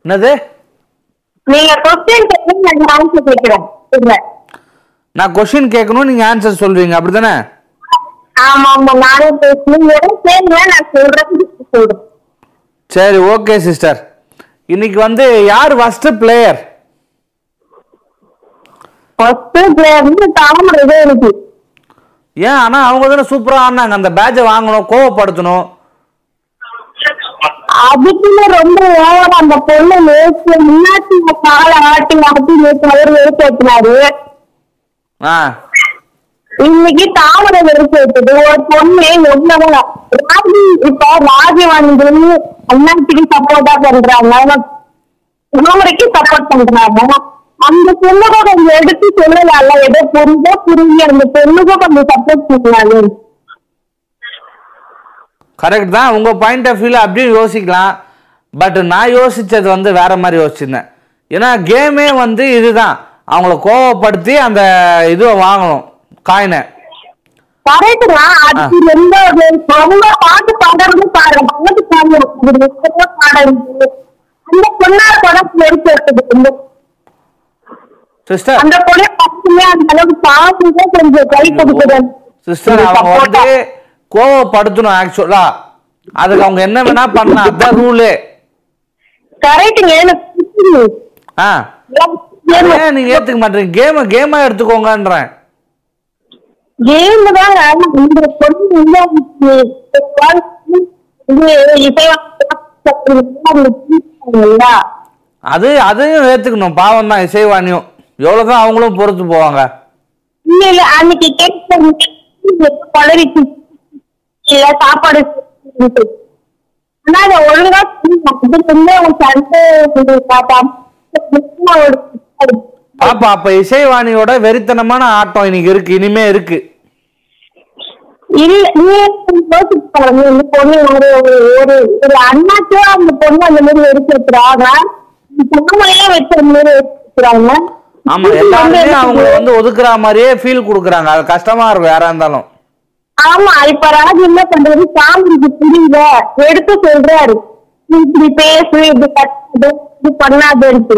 என்னது? நீங்க நான் கொஷின் கேட்கணும் நீங்க ஆன்சர் சொல்வீங்க அப்படிதானே ஆமா ஆமா நானே சொல்றேன். சரி ஓகே சிஸ்டர் இன்னைக்கு வந்து யார் ஃபர்ஸ்ட் பிளேயர் ஃபர்ஸ்ட் பிளேயர் வந்து தாமரை எனக்கு ஏன்? ஆனா அவங்க தானே சூப்பரா ஆடினாங்க. அந்த பேட்சை வாங்கணும் கோவப்படுத்தணும். அதுக்குன்னு ரொம்ப ஓவர் அந்த பொண்ணு நேற்று முன்னாடி காலை ஆட்டி ஆட்டி நேற்று அவர் வெறுப்பு ஏற்றினாரு ஆ. இன்னைக்கு தாமரை வெறுப்பு ஏற்றுது ஒரு பொண்ணு எவ்வளவு ராஜி இப்ப ராஜி வந்து அண்ணாச்சிக்கு சப்போர்ட்டா பண்றாங்க. தாமரைக்கு சப்போர்ட் பண்றாங்க. அந்த பொண்ணுக்கு கொஞ்சம் எடுத்து சொல்லலாம்ல ஏதோ புரிஞ்சா புரிஞ்சு அந்த பொண்ணுக்கு கொஞ்சம் சப்போர்ட் பண்ணலாம்ல. கரெக்ட் தான் உங்க பாயிண்ட் ஆஃப் வியூல அப்படியும் யோசிக்கலாம். பட் நான் யோசிச்சது வந்து வேற மாதிரி யோசிச்சிருந்தேன். ஏன்னா கேமே வந்து இதுதான். அவங்கள கோவப்படுத்தி அந்த இதுவை வாங்கணும் காயினை பாட்டு பாடுறது பாடுற பாட்டு பாடுறது பாடுறது அந்த பொண்ணார படம் எடுத்து எடுத்தது ரொம்ப சிஸ்டர் அந்த பொண்ணை பக்கமே அந்த அளவுக்கு பாத்துட்டு கொஞ்சம் கை கொடுக்குது சிஸ்டர் அவங்க வந்து கோவப்படுத்தணும் ஆக்சுவலா அதுக்கு அவங்க என்ன வேணா பண்ணலாம் அதான் ரூலு கரெக்டுங்க ஆ ஏன் நீங்க ஏத்துக்க மாட்டீங்க கேம கேமா எடுத்துக்கோங்கன்றேன் கேம் தான் இந்த பொண்ணு இசைவாங்க அது அதையும் ஏத்துக்கணும் பாவம் தான் இசைவாணியும் எவ்வளவுதான் அவங்களும் பொறுத்து போவாங்க? இல்ல இல்ல அன்னைக்கு பழகிச்சு இல்ல சாப்பாடு. ஆனா அதை ஒழுங்கா பாப்பா அப்ப இசைவாணியோட வெறித்தனமான ஆட்டம் இன்னைக்கு இருக்கு. இனிமே இருக்கு. இல்ல நீ யோசிச்சு பொண்ணு ஒரு ஒரு- அண்ணாச்சோ அந்த பொண்ணு அந்த மாதிரி எடுத்து வைக்கிறாங்க. பொண்ணுமையே வச்ச மாதிரி வச்சுக்கிறாங்க ஆமா எல்லாருமே அவங்கள வந்து ஒதுக்குற மாதிரியே ஃபீல் கொடுக்குறாங்க. அது கஷ்டமா இருக்கும் யாரா இருந்தாலும். ஆமா இப்ப ராஜ் என்ன பண்றது? சாமிக்கு புரியல. எடுத்து சொல்றாரு. இப்படி பேசு இப்படி இது பண்ணாத இருக்கு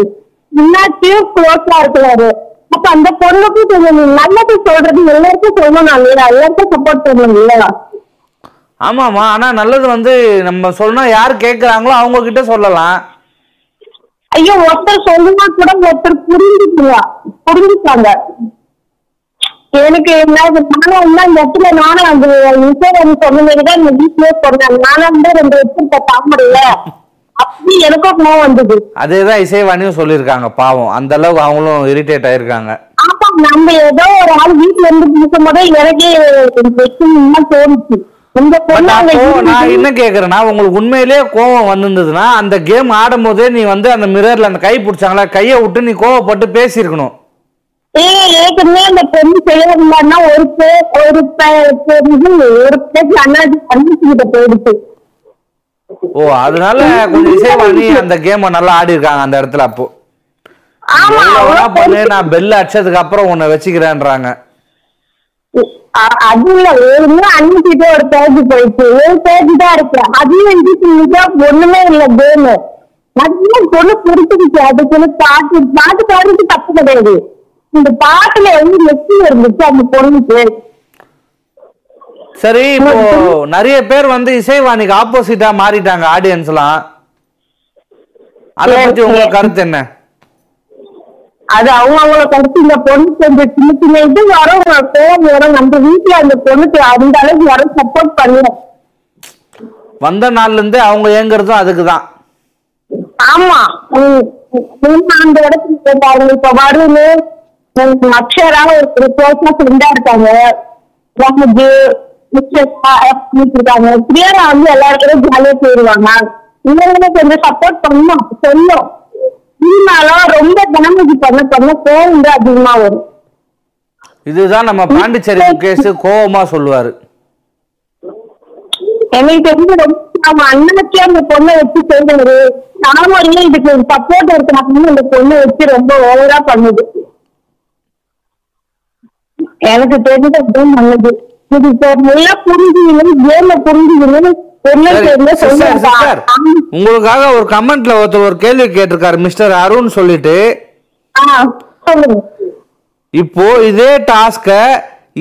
என்னாச்சும் க்ளோஸா இருக்கிறாரு. அப்ப அந்த பொண்ணுக்கும் நீ நல்லது சொல்றது எல்லாருக்கும் சொல்லணும் இல்லையா எல்லாருக்கும் சப்போர்ட் பண்ணணும் இல்லையா? ஆமாமா ஆனா நல்லது வந்து நம்ம சொன்னா யார் கேக்குறாங்களோ அவங்க கிட்ட சொல்லலாம். ஐயோ ஒருத்தர் சொல்லுனா கூட ஒருத்தர் புரிஞ்சுக்குவா. புரிஞ்சுப்பாங்க. எனக்கு நானும் வந்து அந்த இடத்துல நானும் அந்த இசைவன் சொன்ன மாதிரிதான் இந்த வீட்லயே சொன்னேன். நானும் வந்து ரெண்டு வச்சிருக்க தாமரையில அப்படி எனக்கும் கோவம் வந்தது. அதேதான் இசைவாணியும் சொல்லியிருக்காங்க பாவம். அந்த அளவுக்கு அவங்களும் இரிட்டேட் ஆயிருக்காங்க. ஆமா நம்ம ஏதோ ஒரு ஆள் வீட்டுல இருந்து இருக்கும் போதே எனக்கே தோணுச்சு. அப்போ நான் என்ன கேக்குறேன்னா உங்களுக்கு உண்மையிலேயே கோவம் வந்திருந்ததுன்னா அந்த கேம் ஆடும் போதே நீ வந்து அந்த மிரர்ல அந்த கை பிடிச்சாங்களா கையை விட்டு நீ கோவப்பட்டு பேசியிருக்கணும். ஏற்கனவே அந்த பொண்ணு செய்யறதுனா ஒரு ஒரு ஒரு பேச்சு அண்ணாச்சி அண்ணாச்சிக்கிட்ட போயிடுச்சு. ஓ அதனால கொஞ்சம் இசைவாணி அந்த கேமை நல்லா ஆடி இருக்காங்க அந்த இடத்துல அப்போ. நான் பெல் அடிச்சதுக்கு அப்புறம் உன்னை வச்சுக்கிறேன்றாங்க. அது இல்ல ஏற்கனவே அண்ணாச்சிட்ட ஒரு பேஜ் போயிடுச்சு. ஒரு பேஜ் தான் இருக்கு. அதையும் வந்து ஒண்ணுமே இல்ல கேம் அதுவும் பொண்ணு பிடிச்சிருச்சு. அதுக்குன்னு பாட்டு பாட்டு பாடுறது தப்பு கிடையாது. இந்த பாட்டுல வந்து வெற்றி இருந்துச்சு அந்த பொண்ணுக்கு. சரி இப்போ நிறைய பேர் வந்து இசைவாணிக்கு ஆப்போசிட்டா மாறிட்டாங்க ஆடியன்ஸ்லாம் அதை பத்தி உங்க கருத்து என்ன? அது அவங்க அவங்கள கருத்து இந்த பொண்ணு கொஞ்சம் சின்ன சின்ன இது வரும் கோவம் வரும். நம்ம வீட்டுல அந்த பொண்ணுக்கு அந்த அளவுக்கு யாரும் சப்போர்ட் பண்ணல. வந்த நாள்ல இருந்தே அவங்க ஏங்குறதும் அதுக்கு தான் ஆமா அந்த இடத்துக்கு போட்டாங்க இப்ப வருண் அக்ஷரா ஒரு க்ளோஸா ஃப்ரெண்டா இருக்காங்க. ரமஜு இருக்காங்க. பிரியாரா வந்து எல்லாருக்கும் ஜாலியா போயிடுவாங்க இவங்க கொஞ்சம் சப்போர்ட் பண்ணணும். சொல்லும். இருந்தாலும் ரொம்ப டேமேஜ் பண்ண பண்ண கோவம் வந்து அதிகமா வரும். இதுதான் நம்ம பாண்டிச்சேரி முகேஷ் கோவமா சொல்லுவாரு. எனக்கு தெரிஞ்சு ரொம்ப அண்ணனுக்கே அந்த பொண்ணை வச்சு செய்யுது தாமரையே இதுக்கு சப்போர்ட் இருக்கிறாங்கன்னு அந்த பொண்ணை வச்சு ரொம்ப ஓவரா பண்ணுது. எனக்கு தெரிஞ்ச அப்படியே பண்ணுது இது இப்போ நல்லா புரிஞ்சுக்கணும் கேம புரிஞ்சுக்கணும். உங்களுக்காக ஒரு கமெண்ட்ல ஒருத்தர் ஒரு கேள்வி கேட்டிருக்காரு மிஸ்டர் அருண் சொல்லிட்டு. இப்போ இதே டாஸ்க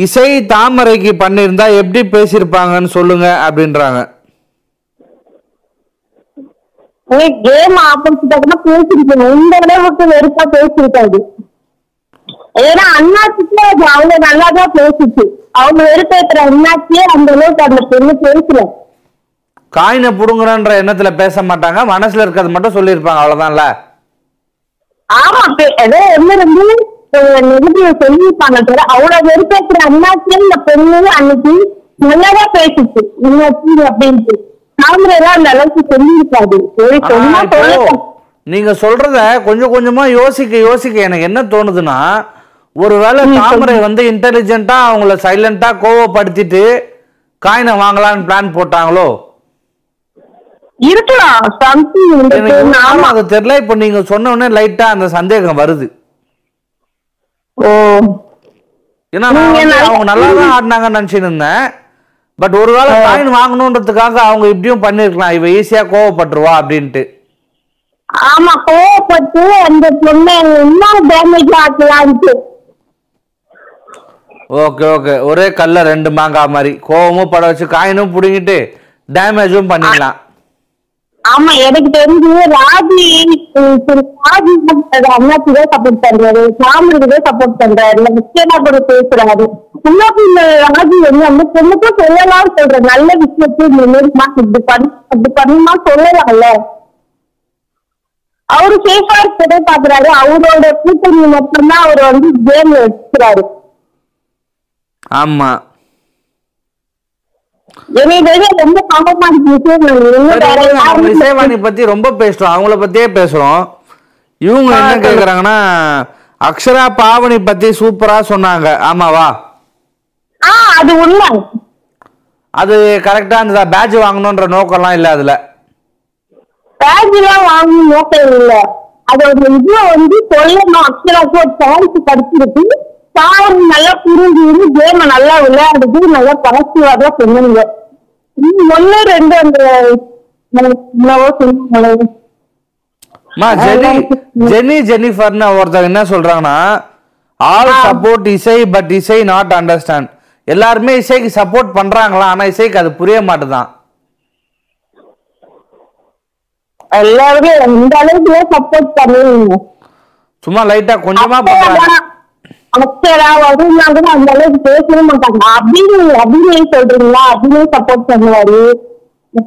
இசை தாமரைக்கு பண்ணியிருந்தா எப்படி பேசியிருப்பாங்கன்னு சொல்லுங்க அப்படின்றாங்க. கேம் ஆப்போசிட்டாக பேசிருக்கணும். இந்த அளவுக்கு வெறுப்பா பேசிருக்காது ஏன்னா அண்ணாச்சிக்கு அது அவங்க நல்லா தான் பேசிச்சு. அவங்க வெறுப்பேற்றுற அண்ணாச்சியே அந்த அளவுக்கு அந்த பொண்ணு பேசல. காயினை புடுங்குறன்ற எண்ணத்துல பேச மாட்டாங்க. மனசுல இருக்கிறது மட்டும் சொல்லியிருப்பாங்க அவ்வளவுதான்ல? ஆமா ஏதோ ஒண்ணு ரெண்டு நெகட்டிவ் சொல்லியிருப்பாங்க தவிர அவ்வளவு வெறுப்பேற்றுற அண்ணாச்சியே இந்த பொண்ணு அன்னைக்கு பேசிச்சு. அண்ணாச்சி அப்படின்ட்டு. தாமரைலாம் அந்த அளவுக்கு சொல்லியிருக்காது சரி சொன்னா நீங்க சொல்றத கொஞ்சம் கொஞ்சமா யோசிக்க யோசிக்க எனக்கு என்ன தோணுதுன்னா ஒருவேளை தாமரை வந்து இன்டெலிஜென்ட்டா அவங்கள சைலண்டா கோவப்படுத்திட்டு காயினை வாங்கலாம்னு பிளான் போட்டாங்களோ? இருக்கலாம் சம்திங் ஆமா. அது தெரியல. இப்போ நீங்க சொன்ன உடனே லைட்டா அந்த சந்தேகம் வருது. ஓ. ஏன்னா அவங்க நல்லா தான் ஆடினாங்கன்னு நினைச்சிட்டு இருந்தேன். பட் ஒருவேளை காயின் வாங்கணுன்றதுக்காக அவங்க இப்படியும் பண்ணிருக்கலாம் இவ ஈஸியா கோவப்பட்டுருவா அப்படின்ட்டு. ஆமா கோவப்பட்டு அந்த பொண்ணை இன்னும் டேமேஜ் ஆக்கலான்ட்டு. ஓகே ஓகே ஒரே கல்ல ரெண்டு மாங்காய் மாதிரி. கோவமும் பட வச்சு காயினும் புடுங்கிட்டு டேமேஜும் பண்ணிடலாம். ஆமா எனக்கு தெரிஞ்சு ராஜி ராஜி அண்ணாச்சி தான் சப்போர்ட் பண்றாரு. சாமிக்கு தான் சப்போர்ட் பண்றாரு. இல்ல முக்கியமா கூட பேசுறாரு. சின்ன பிள்ளை ராஜி வந்து அந்த பொண்ணுக்கும் சொல்லலாம் சொல்ற. நல்ல விஷயத்தை இந்த மாதிரிமா இப்படி பண்ணு அப்படி பண்ணுமா சொல்லலாம்ல? அவரு சேஃபா இருக்கதே பாக்குறாரு அவரோட கூட்டணி மட்டும்தான் அவர் வந்து கேம் வச்சுக்கிறாரு ஆமா எனக்கு தெரிஞ்சு ரொம்ப பாவமா இருக்கு விஷயம் நான் இன்னும் சரி, வேற விடுங்க, நம்ம யாரும் இசைவாணி பத்தி ரொம்ப பேசுறோம். அவங்கள பத்தியே பேசுறோம். இவங்க என்ன கேக்குறாங்கன்னா அக்ஷரா பாவனி பத்தி சூப்பரா சொன்னாங்க. ஆமாவா ஆ அது உண்மை. அது கரெக்டா இருந்ததா? பேட்ச் வாங்கணுன்ற நோக்கம்லாம் இல்ல அதுல. பேட்ச் எல்லாம் வாங்கணும் நோக்கம் இல்ல. அதோட இது வந்து சொல்லணும். அக்ஷராக்கு ஒரு சான்ஸ் கிடைச்சிருக்கு. சார் நல்லா புரிஞ்சு கேம நல்லா விளையாடுது நல்லா தான் சொன்னீங்க. ஒண்ணு ரெண்டு அந்த ஜெனி ஜெனி ஜெனிஃபர்னு ஒருத்தங்க என்ன சொல்றாங்கன்னா all support Isai but Isai not understand எல்லாருமே இசைக்கு சப்போர்ட் பண்றாங்களா? ஆனா இசைக்கு அது புரிய மாட்டுதான். எல்லாருமே இந்த அளவுக்கு சப்போர்ட் பண்ணுவீங்க சும்மா லைட்டா கொஞ்சமா பண்றாங்க. அக்ஷரா வருணாங்க அந்த அளவுக்கு பேசவே மாட்டாங்க. அப்படின்னு அப்படின்னு சொல்றீங்களா? அப்படின்னு சப்போர்ட் பண்ணுவாரு?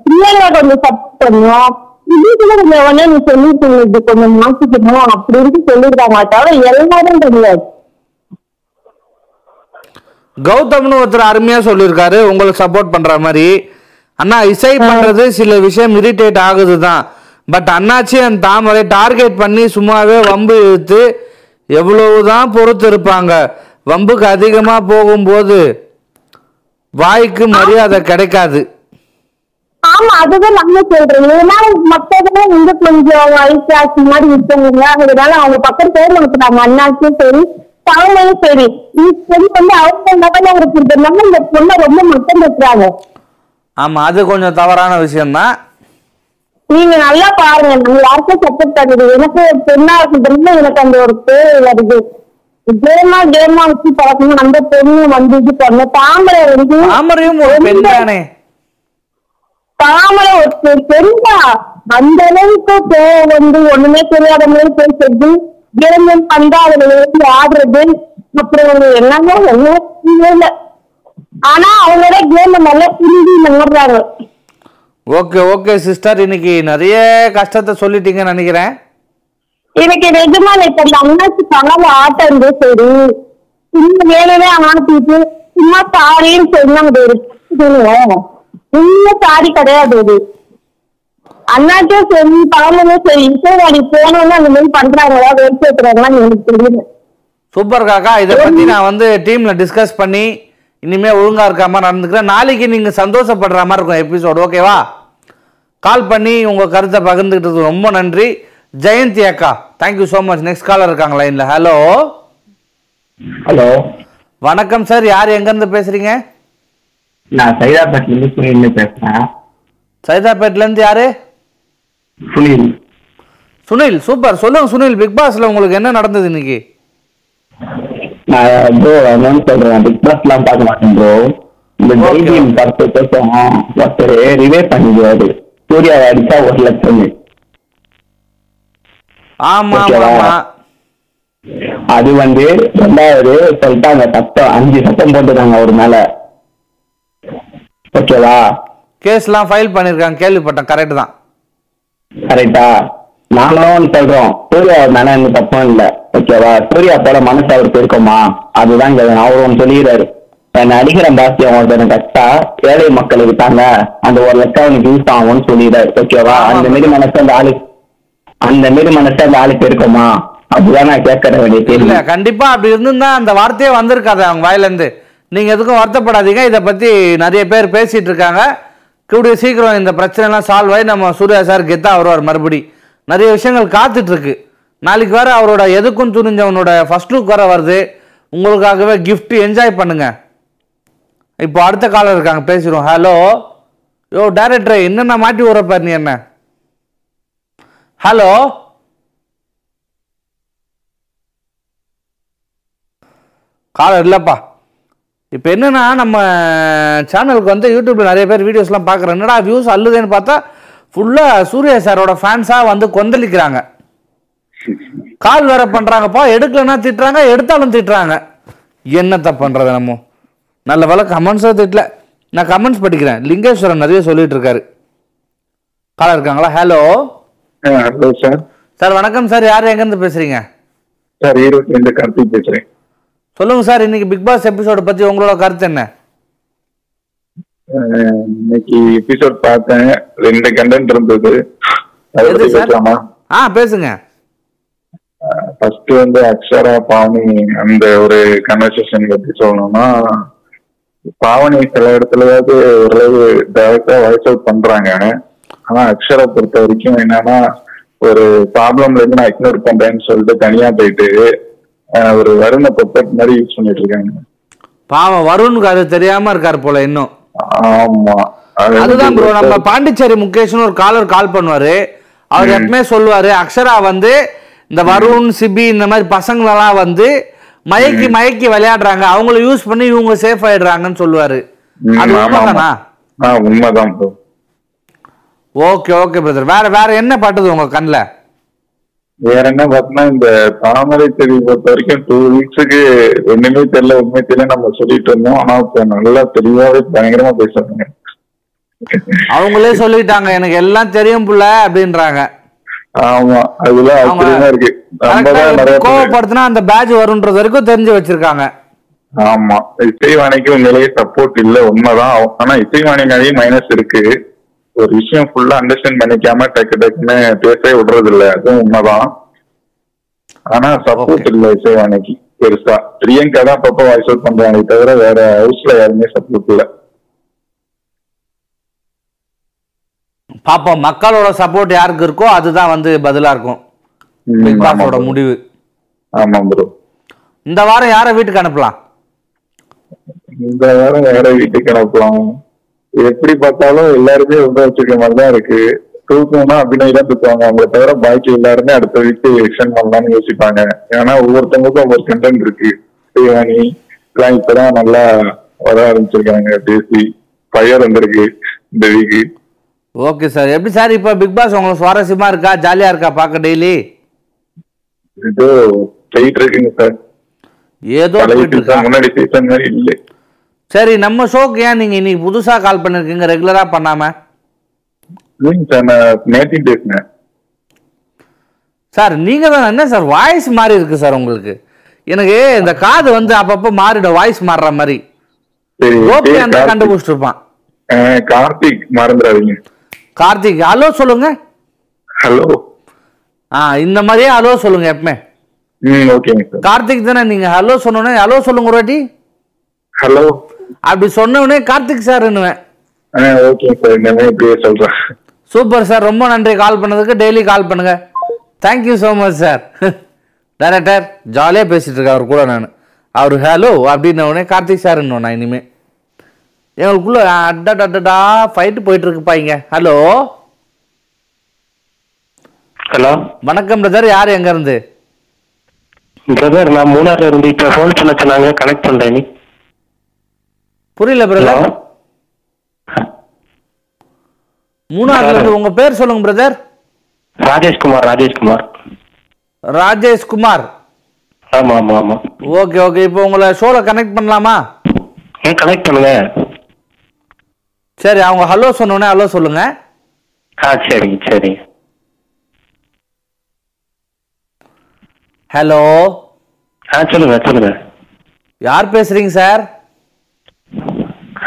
பிள்ளைங்களை கொஞ்சம் சப்போர்ட் பண்ணுவோம் இதுக்குள்ள கொஞ்சம் உடனே நீ சொல்லிட்டு இது கொஞ்சம் மாத்திக்கணும் அப்படின்னு சொல்லிருக்காங்க தவிர எல்லாரும் தெரியாது. கௌதம்னு ஒருத்தர் அருமையா சொல்லியிருக்காரு. உங்களுக்கு சப்போர்ட் பண்ற மாதிரி. அண்ணா இசை பண்றது சில விஷயம் இரிட்டேட் ஆகுது தான் பட் அண்ணாச்சி அந்த தாமரை டார்கெட் பண்ணி சும்மாவே வம்பு இழுத்து எவ்வளவுதான் பொறுத்து இருப்பாங்க வம்புக்கு அதிகமா போகும்போது வாய்க்கு மரியாதை கிடைக்காது. ஆமா அதுதான் நம்ம சொல்றோம். ஏன்னா மத்ததெல்லாம் இங்க கொஞ்சம் வயசாச்சு மாதிரி இருக்கவங்க அதனால அவங்க பக்கம் பேர் நடத்துறாங்க அண்ணாச்சும் சரி அவங்களும் சரி. இந்த பொண்ணு வந்து அவங்க லெவல்ல இருக்கிறதுனால இந்த பொண்ணை ரொம்ப மட்டம் வைக்கிறாங்க. ஆமா அது கொஞ்சம் தவறான விஷயம்தான். நீங்க நல்லா பாருங்க. நம்ம யாருக்கும் சப்போர்ட் பண்ணுது எனக்கு பெண்ணா இருக்கிறதுனால எனக்கு அந்த ஒரு பேர் வருது கேமா கேமா வச்சு பழக்கணும் அந்த பொண்ணு வந்து இது பண்ண தாமரை வந்து தாமரையும் ஒரு பெண் தானே தாமரை ஒரு பெ- பெண்ணா அந்த அளவுக்கு கோவம் வந்து ஒண்ணுமே தெரியாத மாதிரி பேசுறது. கேம் பந்தா அதுல இருந்து ஆடுறது. அப்புறம் என்னமோ என்ன இல்ல ஆனா அவங்களோட கேம் நல்லா புரிஞ்சு நம்புறாங்க ஓகே ஓகே சிஸ்டர். இன்னைக்கு நிறைய கஷ்டத்தை சொல்லிட்டீங்கன்னு நினைக்கிறேன். எனக்கு நிஜமா இப்ப அந்த அண்ணாச்சி கனவு ஆட்டம் சரி. இந்த வேலையிலே ஆட்டிட்டு சும்மா சாரின்னு சொன்னாங்க இன்னும் சாரி கிடையாது அது அண்ணாச்சும் சரி பாவமும் சரி. இசைவாடி போனோன்னு அந்த மாதிரி பண்றாங்களா வெறுப்பேற்றுறாங்களான்னு எனக்கு தெரியல. சூப்பர் காக்கா. இதை பத்தி நான் வந்து டீம்ல டிஸ்கஸ் பண்ணி இனிமே ஒழுங்கா இருக்க மாதிரி நடந்துக்கிறேன் நாளைக்கு நீங்க சந்தோஷப்படுற மாதிரி இருக்கும் எபிசோடு ஓகேவா கால் பண்ணி உங்க கருத்தை பகிர்ந்துக்கிட்டது ரொம்ப நன்றி. ஜெயந்தி அக்கா thank you so much next caller இருக்காங்க லைன்ல ஹலோ ஹலோ வணக்கம் சார் யார் எங்க இருந்து பேசுறீங்க? நான் சைதாபேட்ல இருந்து சுனில் பேசுறேன். சைதாப்பேட்லேருந்து யாரு? சுனில் சுனில் சூப்பர் சொல்லுங்க சுனில் பிக் பாஸ்ல உங்களுக்கு என்ன நடந்தது இன்னைக்கு? நான் ப்ரோ என்னன்னு சொல்றேன். பிக் பாஸ்லாம் பார்க்க மாட்டேன் ப்ரோ இந்த. தைரியம் பத்து பேசும் ஒருத்தர் ரிவே பண்ணிடுவாரு சூர்யாவை அடிச்சா ஒரு லட்சம். ஆமா அது வந்து ரெண்டாவது சொல்லிட்டாங்க சட்டம் அஞ்சு சட்டம் போட்டுருக்காங்க அவர் மேல. ஓகேவா கேஸ்லாம் ஃபைல் பண்ணியிருக்காங்க கேள்விப்பட்டேன். கரெக்ட் தான். கரெக்டா நாங்களும் சொல்றோம். சூர்யா மேல எந்த தப்பும் இல்ல. ஓகேவா? சூர்யா போல மனசு அவருக்கு இருக்குமா அதுதான் கேட்கணும் அவர் ஒன்று சொல்லிடுறாரு அடிக்கிற பாக்கியம் ஒருத்தர் கட்டா ஏழை மக்களுக்கு தாங்க. அந்த ஒரு லட்சம் அவனுக்கு யூஸ் ஆகும்னு சொல்லிடுறாரு ஓகேவா? அந்த மாரி மனசு அந்த ஆளு அந்த மாரி மனசு அந்த ஆளுக்கு இருக்குமா அதுதான் நான் கேட்கற வேண்டிய கேள்வி. கண்டிப்பா அப்படி இருந்திருந்தா அந்த வார்த்தையே வந்திருக்காது அவங்க வாயிலேருந்து. நீங்க எதுக்கும் வருத்தப்படாதீங்க. இதை பத்தி நிறைய பேர் பேசிட்டு இருக்காங்க. கூடிய சீக்கிரம் இந்த பிரச்சனை எல்லாம் சால்வ் ஆகி நம்ம சூர்யா சார் கெத்தா வருவார் மறுபடி. நிறைய விஷயங்கள் காத்துட்டு இருக்கு. நாளைக்கு வேறு அவரோட எதுக்கும் துணிஞ்சவனோட ஃபஸ்ட் லுக் வர வருது. உங்களுக்காகவே கிஃப்ட்டு என்ஜாய் பண்ணுங்கள் இப்போ அடுத்த காலர் இருக்காங்க பேசிடுவோம். ஹலோ யோ டேரக்டர் என்னென்ன மாட்டி விடுறப்ப நீ என்ன? ஹலோ காலர் இல்லைப்பா. இப்போ என்னென்னா நம்ம சேனலுக்கு வந்து யூடியூப்பில் நிறைய பேர் வீடியோஸ்லாம் பார்க்குறேன் என்னடா வியூஸ் அல்லுதேன்னு பார்த்தா ஃபுல்லாக சூர்யா சாரோட ஃபேன்ஸாக வந்து கொந்தளிக்கிறாங்க. கால் வேற பண்ணுறாங்கப்பா எடுக்கலைன்னா திட்டுறாங்க எடுத்தாலும் திட்டுறாங்க. என்னத்த பண்ணுறது நம்ம? நல்ல வேலை கமெண்ட்ஸாக திட்டல. நான் கமெண்ட்ஸ் படிக்கிறேன். லிங்கேஸ்வரன் நிறைய சொல்லிட்டு இருக்காரு. காலர் இருக்காங்களா? ஹலோ ஹலோ சார் சார் வணக்கம் சார் யார் எங்கேருந்து பேசுறீங்க? சார் ஈரோட்ல இருந்து கார்த்திக் பேசுறேன். சொல்லுங்க சார் இன்னைக்கு பிக் பாஸ் எபிசோட பத்தி உங்களோட கருத்து என்ன? இன்னைக்கு எபிசோட் பார்த்தேன். ரெண்டு கண்டென்ட் இருந்தது. பேசலாமா? ஆ பேசுங்க. ஃபர்ஸ்ட் வந்து அக்ஷரா பாவனி அந்த ஒரு கன்வர்சேஷன் பத்தி சொல்லணும்னா பாவனி சில இடத்துலயாவது ஓரளவு டைரக்டா வாய்ஸ் அவுட் பண்றாங்க. ஆனா அக்ஷரா பொறுத்த வரைக்கும் என்னன்னா ஒரு ப்ராப்ளம்ல இருந்து நான் இக்னோர் பண்றேன்னு சொல்லிட்டு தனியா போயிட்டு ஒரு வருண பொப்பட் மாதிரி யூஸ் பண்ணிட்டு இருக்காங்க. பாவம் வருணுக்கு அது தெரியாம இருக்காரு போல இன்னும். ஆமா. அது அதுதான் ப்ரோ நம்ம பாண்டிச்சேரி முகேஷ்னு ஒரு காலர் கால் பண்ணுவாரு. அவர் எப்பவுமே சொல்லுவாரு அக்ஷரா வந்து இந்த வருண் சிபி இந்த மாதிரி பசங்களெல்லாம் வந்து மயக்கி மயக்கி விளையாடுறாங்க. அவங்கள யூஸ் பண்ணி இவங்க சேஃப் ஆயிடுறாங்கன்னு சொல்லுவாரு. அது உண்மைதானா? ஓகே ஓகே பிரதர் வேற வேற என்ன பட்டுது உங்க கண்ணுல? வேற என்ன பார்த்தோம்னா இந்த தாமரை செடி பொறுத்த வரைக்கும் டூ வீக்ஸுக்கு ஒண்ணுமே தெரியல உண்மை தெரியல நம்ம சொல்லிட்டு இருந்தோம். ஆனா இப்ப நல்லா தெளிவாவே பயங்கரமா பேசுறாங்க. அவங்களே சொல்லிட்டாங்க எனக்கு எல்லாம் தெரியும் புள்ள அப்படின்றாங்க. ஆமா அதுதான் அவங்க ஆச்சரியமா இருக்கு. கோவப்படுத்தினா அந்த பேட்ச் வரும்ன்றது வரைக்கும் தெரிஞ்சு வச்சிருக்காங்க. ஆமா. இசைவாணிக்கு உண்மையிலேயே சப்போர்ட் இல்ல உண்மைதான். ஆனா இசைவாணி நிறைய மைனஸ் இருக்கு. ஒரு விஷயம் ஃபுல்லா அண்டர்ஸ்டாண்ட் பண்ணிக்காம டக்கு டக்குன்னு பேசவே விடுறது இல்ல அதுவும் உண்மைதான். ஆனா சப்போர்ட் இல்ல இசைவாணிக்கு. பெருசா. பிரியங்கா தான் அப்பப்போ வாய்ஸ் அவுட் பண்றாங்க தவிர வேற ஹவுஸ்ல யாருமே சப்போர்ட் இல்ல. பாப்போம் மக்களோட சப்போர்ட் யாருக்கு இருக்கோ அதுதான் வந்து பதிலா இருக்கும். பிக் பாஸோட. முடிவு. ஆமா ப்ரோ இந்த வாரம் யாரை வீட்டுக்கு அனுப்பலாம்? இந்த வாரம் வேற வீட்டுக்கு அனுப்பலாம்? எப்படி பார்த்தாலும் எல்லாருமே உள்ள வச்சிருக்க மாதிரி தான் இருக்கு. தூக்கம்னா அபிநய் தான் தூக்குவாங்க. அவங்கள தவிர பாக்கி எல்லாருமே அடுத்த வீக்கு எக்ஸ்டெண்ட் பண்ணலாம்னு யோசிப்பாங்க. ஏன்னா ஒவ்வொருத்தவங்களுக்கும் ஒவ்வொரு கண்டென்ட் இருக்கு. சிவானி இப்பதான் நல்லா வர ஆரம்பிச்சிருக்காங்க. பேசி ஃபயர் வந்திருக்கு இந்த வீக்கு ஓகே சார். எப்படி சார் இப்போ பிக் பாஸ் உங்களுக்கு சுவாரஸ்யமா இருக்கா? ஜாலியா இருக்கா பார்க்க டெய்லி இது போயிட்டு இருக்குங்க சார். ஏதோ முன்னாடி சீசன் மாதிரி இல்லை. சரி நம்ம ஷோக்கு ஏன் நீங்க இன்னைக்கு புதுசா கால் பண்ணிருக்கீங்க? ரெகுலரா பண்ணாம? இல்லைங்க சார் நான் நேத்தி பேசினேன். சார் நீங்க தான் என்ன சார் வாய்ஸ் மாறி இருக்கு சார் உங்களுக்கு. எனக்கு இந்த காது வந்து அப்பப்போ மாறிடும் வாய்ஸ் மாறுற மாதிரி. அஹ், கார்த்திக் மறந்துடாதீங்க. கார்த்திக் ஹலோ சொல்லுங்க. ஹலோ. ஆ இந்த மாதிரியே ஹலோ சொல்லுங்க எப்பவுமே. கார்த்திக் தானே நீங்க ஹலோ சொன்னோன்னே ஹலோ சொல்லுங்க ஒரு வாட்டி. ஹலோ. அப்படி சொன்ன உடனே கார்த்திக் சார்ன்னுவேன் ஆ ஓகேங்க சார் இனிமே இப்படியே சொல்றேன். சூப்பர் சார் ரொம்ப நன்றி கால் பண்ணதுக்கு டெய்லி கால் பண்ணுங்க. Thank you so much sir. Director ஜாலியாக பேசிட்டு இருக்கேன் அவர் கூட நான். அவர் ஹலோ அப்படின்ன உடனே கார்த்திக் சார் நான் இனிமே. எங்களுக்குள்ள அடடடடா ஃபைட்டு போயிட்டு இருக்குப்பா இங்க. ஹலோ ஹலோ வணக்கம் பிரதர் யார் எங்க இருந்து? பிரதர் நான் மூணாறுல இருந்து இப்ப ஃபோன் பண்ண சொன்னாங்க கனெக்ட் பண்றேன் நீ. புரியல பிரதர் மூணாறுல இருந்து உங்க பேர் சொல்லுங்க பிரதர் ராஜேஷ்குமார் ராஜேஷ்குமார். ராஜேஷ் குமார் ஆமா ஆமா ஆமா. ஓகே ஓகே இப்போ உங்களை ஷோல கனெக்ட் பண்ணலாமா? கனெக்ட் பண்ணுங்க. சரி அவங்க ஹலோ சொன்னோடனே ஹலோ சொல்லுங்க. ஆ சரிங்க சரிங்க. ஹலோ ஆ சொல்லுங்க சொல்லுங்க. யார் பேசுறீங்க சார்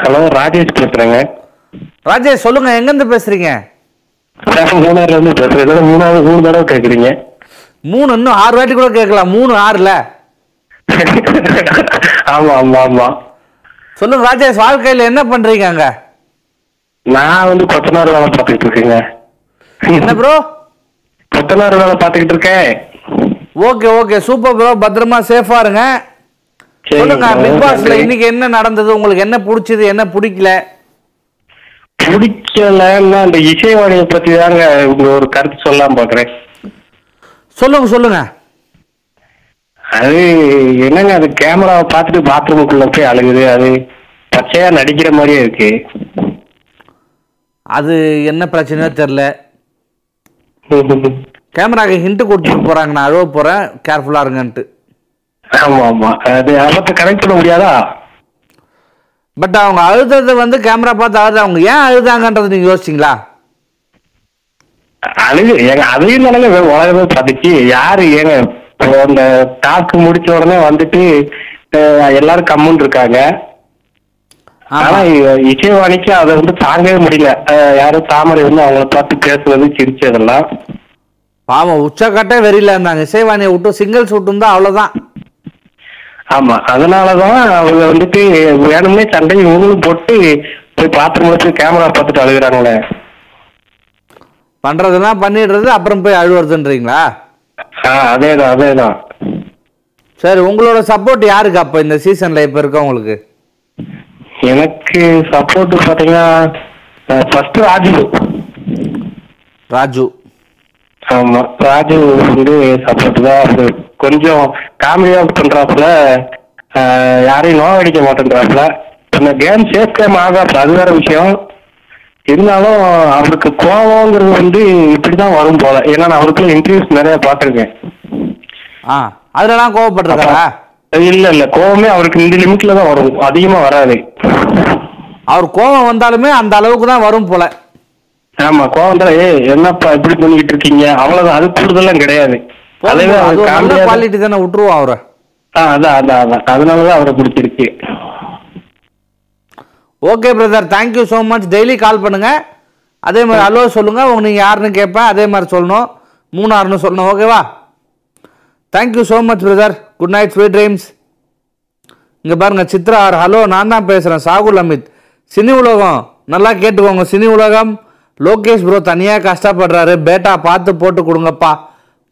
ஹலோ ராஜேஷ் பேசுறேங்க. ராஜேஷ் சொல்லுங்க எங்கேருந்து பேசுறீங்க? மூணாறுல இருந்து பேசுறேன். மூணாவது மூணு தடவை கேக்குறீங்க? மூணு இன்னும் ஆறு வாட்டி கூட கேட்கலாம். மூணு ஆறுல. ஆமா ஆமா ஆமா. சொல்லுங்க ராஜேஷ் வாழ்க்கையில என்ன பண்றீங்க அங்க? நான் வந்து கொத்தனார் வேலை பார்த்துக்கிட்டு இருக்கேங்க. என்ன ப்ரோ கொத்தனார் வேலை பார்த்துக்கிட்டு இருக்கேன். ஓகே ஓகே சூப்பர் ப்ரோ பத்திரமா சேஃபா இருங்க. சொல்லுங்க. பிக் பாஸ்ல. இன்னைக்கு என்ன நடந்தது? உங்களுக்கு என்ன பிடிச்சது? என்ன பிடிக்கல? பிடிக்கலன்னா அந்த இசைவாணியை பத்தி தாங்க உங்க ஒரு கருத்து சொல்லலாம் பாக்குறேன் சொல்லுங்க சொல்லுங்க. அது என்னங்க அது கேமராவை பார்த்துட்டு பாத்ரூமுக்குள்ள போய் அழுகுது. அது பச்சையா நடிக்கிற மாதிரியே இருக்கு. அது என்ன பிரச்சனையோ தெரில. கேமராக்கு ஹிண்ட் கொடுத்துட்டு போறாங்க நான் அழுவ போறேன். கேர்ஃபுல்லா இருங்கன்ட்டு. ஆமா ஆமா அது அவத்தை கனெக்ட் பண்ண முடியாதா? பட் அவங்க அழுதது வந்து கேமரா பார்த்து அழுது அவங்க ஏன் அழுதாங்கன்றது நீங்க யோசிச்சிங்களா? அழுகு ஏங்க அதையும் வே- உலகமே பார்த்துச்சு யாரு ஏங்க அந்த டாஸ்க் முடிச்ச உடனே வந்துட்டு எல்லாரும் கம்முன்னு இருக்காங்க. ஆனா இசைவாணிக்கு அதை வந்து தாங்கவே முடியல. யாரும் தாமரை வந்து அவங்கள பார்த்து பேசுறது சிரிச்சதெல்லாம். பாவம் உச்சக்கட்டே வெறியில இருந்தாங்க. இசைவாணியை விட்டு சிங்கிள்ஸ் விட்டு அவ்வளவுதான். ஆமா அதனாலதான் அவங்க வந்துட்டு வேணும்னே சண்டை இவங்களும் போட்டு போய் பாத்ரூம்ல போய் கேமரா பார்த்துட்டு அழுகுறாங்களே. பண்றதெல்லாம் பண்ணிடுறது அப்புறம் போய் அழுவுறதுன்றீங்களா? அதேதான் அதேதான். சரி உங்களோட சப்போர்ட் யாருக்கு அப்போ இந்த சீசன்ல இப்போ இருக்கவங்களுக்கு? எனக்கு சப்போர்ட் பாத்தீங்கன்னா ஃபர்ஸ்ட் ராஜு. ராஜு. ஆமா ராஜு வந்து சப்போர்ட் தான். கொஞ்சம் காமெடியா பண்றாப்புல. யாரையும் நோவடிக்க மாட்டேன்றாப்புல. இந்த கேம் சேஃப் கேம் ஆகாது. அது வேற விஷயம். இருந்தாலும் அவருக்கு கோவங்கிறது வந்து இப்படிதான் வரும் போல. ஏன்னா நான் அவருக்குள்ள இன்டர்வியூஸ் நிறைய பார்த்திருக்கேன். ஆ அதுலலாம் கோவப்பட்டிருக்காரா? இல்ல இல்ல. கோவமே அவருக்கு இந்த லிமிட்ல தான் வரும். அதிகமா வராது. அவர் கோவம் வந்தாலுமே அந்த அளவுக்கு தான் வரும் போல. ஆமா கோவம் தான் ஏய் என்னப்பா இப்படி பண்ணிக்கிட்டு இருக்கீங்க? அவ்வளவுதான். அது கூடுதலாம் கிடையாது. குவாலிட்டி தானே. விட்டுருவோம் அவரை. அதான் அதான் அதான். அதனாலதான் அவரை பிடிச்சிருக்கு. Okay brother thank you so much daily call பண்ணுங்க. அதே மாதிரி ஹலோ சொல்லுங்க. உங்க நீங்க யாருன்னு கேட்பேன் அதே மாதிரி சொல்லணும். மூணாறுன்னு சொல்லணும். ஓகேவா? Thank you so much brother good night sweet dreams இங்கே பாருங்க சித்ரா ஆர் ஹலோ நான் தான் பேசுகிறேன் சாகுல் அமித். சினி உலகம். நல்லா கேட்டுக்கோங்க சினி உலகம். லோகேஷ் ப்ரோ தனியாக கஷ்டப்படுறாரு. பேட்டா பார்த்து போட்டு கொடுங்கப்பா.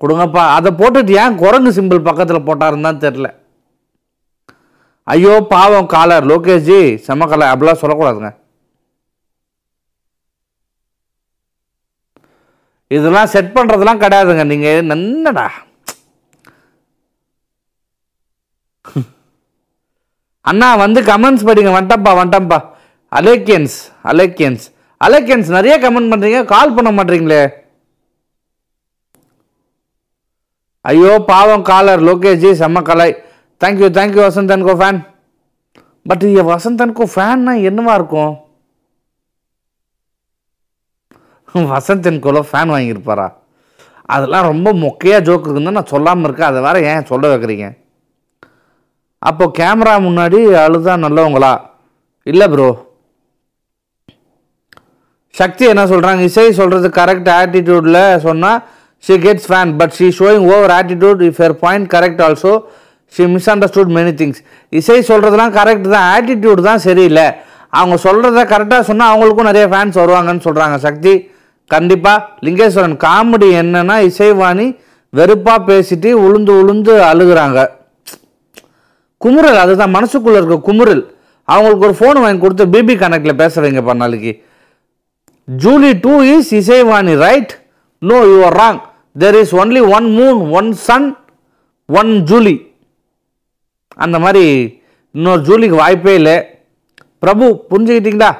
கொடுங்கப்பா. அதை போட்டுட்டு ஏன் குரங்கு சிம்பிள் பக்கத்தில் போட்டாருன்னு தான் தெரில ஐயோ பாவம் காலர். லோகேஷ்ஜி செம கலை அப்படிலாம் சொல்லக்கூடாதுங்க. இதெல்லாம் செட் பண்ணுறதுலாம் கிடையாதுங்க. நீங்கள் என்னடா? அண்ணா வந்து கமெண்ட்ஸ் படிங்க. வந்துட்டப்பா வந்துட்டப்பா அலேக்கியன்ஸ் அலேக்கியன்ஸ். அலேக்கியன்ஸ் நிறைய கமெண்ட் பண்ணுறீங்க கால் பண்ண மாட்டீங்களே. ஐயோ பாவம் காலர் லோகேஷ்ஜி செம்ம கலை தேங்க்யூ தேங்க்யூ வசந்தன்கோ ஃபேன் பட் வசந்தன்கோ ஃபேன்னா என்னவா இருக்கும்? வசந்தன்கோல ஃபேன் வாங்கியிருப்பாரா? அதெல்லாம் ரொம்ப மொக்கையாக ஜோக் இருக்குன்னு நான் சொல்லாமல் இருக்கேன். அதை வேறு ஏன் சொல்ல வைக்கிறீங்க? அப்போ கேமரா முன்னாடி அழுதா நல்லவங்களா? இல்லை ப்ரோ சக்தி என்ன சொல்கிறாங்க இசை சொல்கிறது கரெக்ட் ஆட்டிடியூடில் சொன்னால் she gets fan but she showing over attitude if her point correct also she misunderstood many things Isai சொல்கிறதுலாம் correct தான். ஆட்டிடியூட் தான் சரியில்லை. அவங்க சொல்கிறத கரெக்டாக சொன்னால் அவங்களுக்கும் நிறைய ஃபேன்ஸ் வருவாங்கன்னு சொல்கிறாங்க சக்தி. கண்டிப்பாக லிங்கேஸ்வரன் காமெடி என்னென்னா இசைவாணி வெறுப்பாக பேசிட்டு உளுந்து உளுந்து அழுகுறாங்க. குமுறல் அதுதான் மனசுக்குள்ளே இருக்க குமுறல். அவங்களுக்கு ஒரு ஃபோன் வாங்கி கொடுத்து பிபி கனெக்டில் பேச வைங்கப்பா நாளைக்கு Julie two is Isaivani right no you are wrong there is only one moon one sun one Julie அந்த மாதிரி இன்னொரு ஜூலிக்கு வாய்ப்பே இல்லை. பிரபு புரிஞ்சுக்கிட்டீங்களா?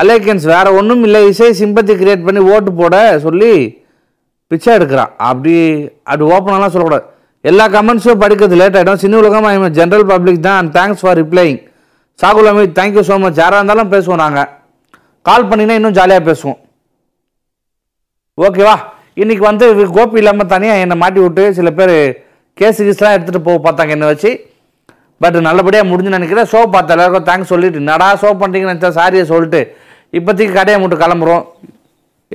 அலேக்கன்ஸ் வேற ஒன்றும் இல்லை. இசை சிம்பத்தி கிரியேட் பண்ணி ஓட்டு போட சொல்லி பிச்சை எடுக்கிறான். அப்படி அப்படி ஓப்பனெல்லாம் சொல்லக்கூடாது. எல்லா கமெண்ட்ஸும் படிக்கிறது லேட் ஆகிடும் சின்ன உலகம் ஐ ஜென்ரல் பப்ளிக் தான். And thanks for replying Sahul Amit thank you so much யாராக இருந்தாலும் பேசுவோம் நாங்கள் கால் பண்ணிங்கன்னா இன்னும் ஜாலியாக பேசுவோம். ஓகேவா இன்றைக்கி வந்து கோபி இல்லாமல் தனியாக என்னை மாட்டி விட்டு சில பேர் கேஸ் கீஸ்லாம் எடுத்துகிட்டு போக பார்த்தாங்க என்னை வச்சு. பட் நல்லபடியாக முடிஞ்சு நினைக்கிறேன். ஷோ பார்த்த எல்லாருக்கும் தேங்க்ஸ் சொல்லிட்டு நடா ஷோ பண்ணுறீங்கன்னு நினச்சா சாரியை சொல்லிட்டு இப்போதைக்கு கடையை மட்டும் கிளம்புறோம்.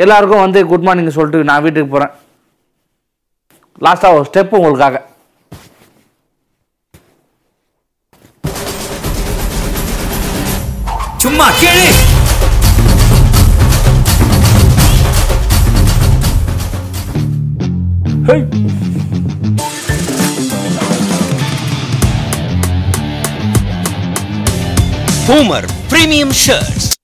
எல்லாருக்கும் வந்து குட் மார்னிங் சொல்லிட்டு நான் வீட்டுக்கு போகிறேன் லாஸ்ட்டாக ஒரு ஸ்டெப் உங்களுக்காக சும்மா கேளு Boomer Premium Shirts.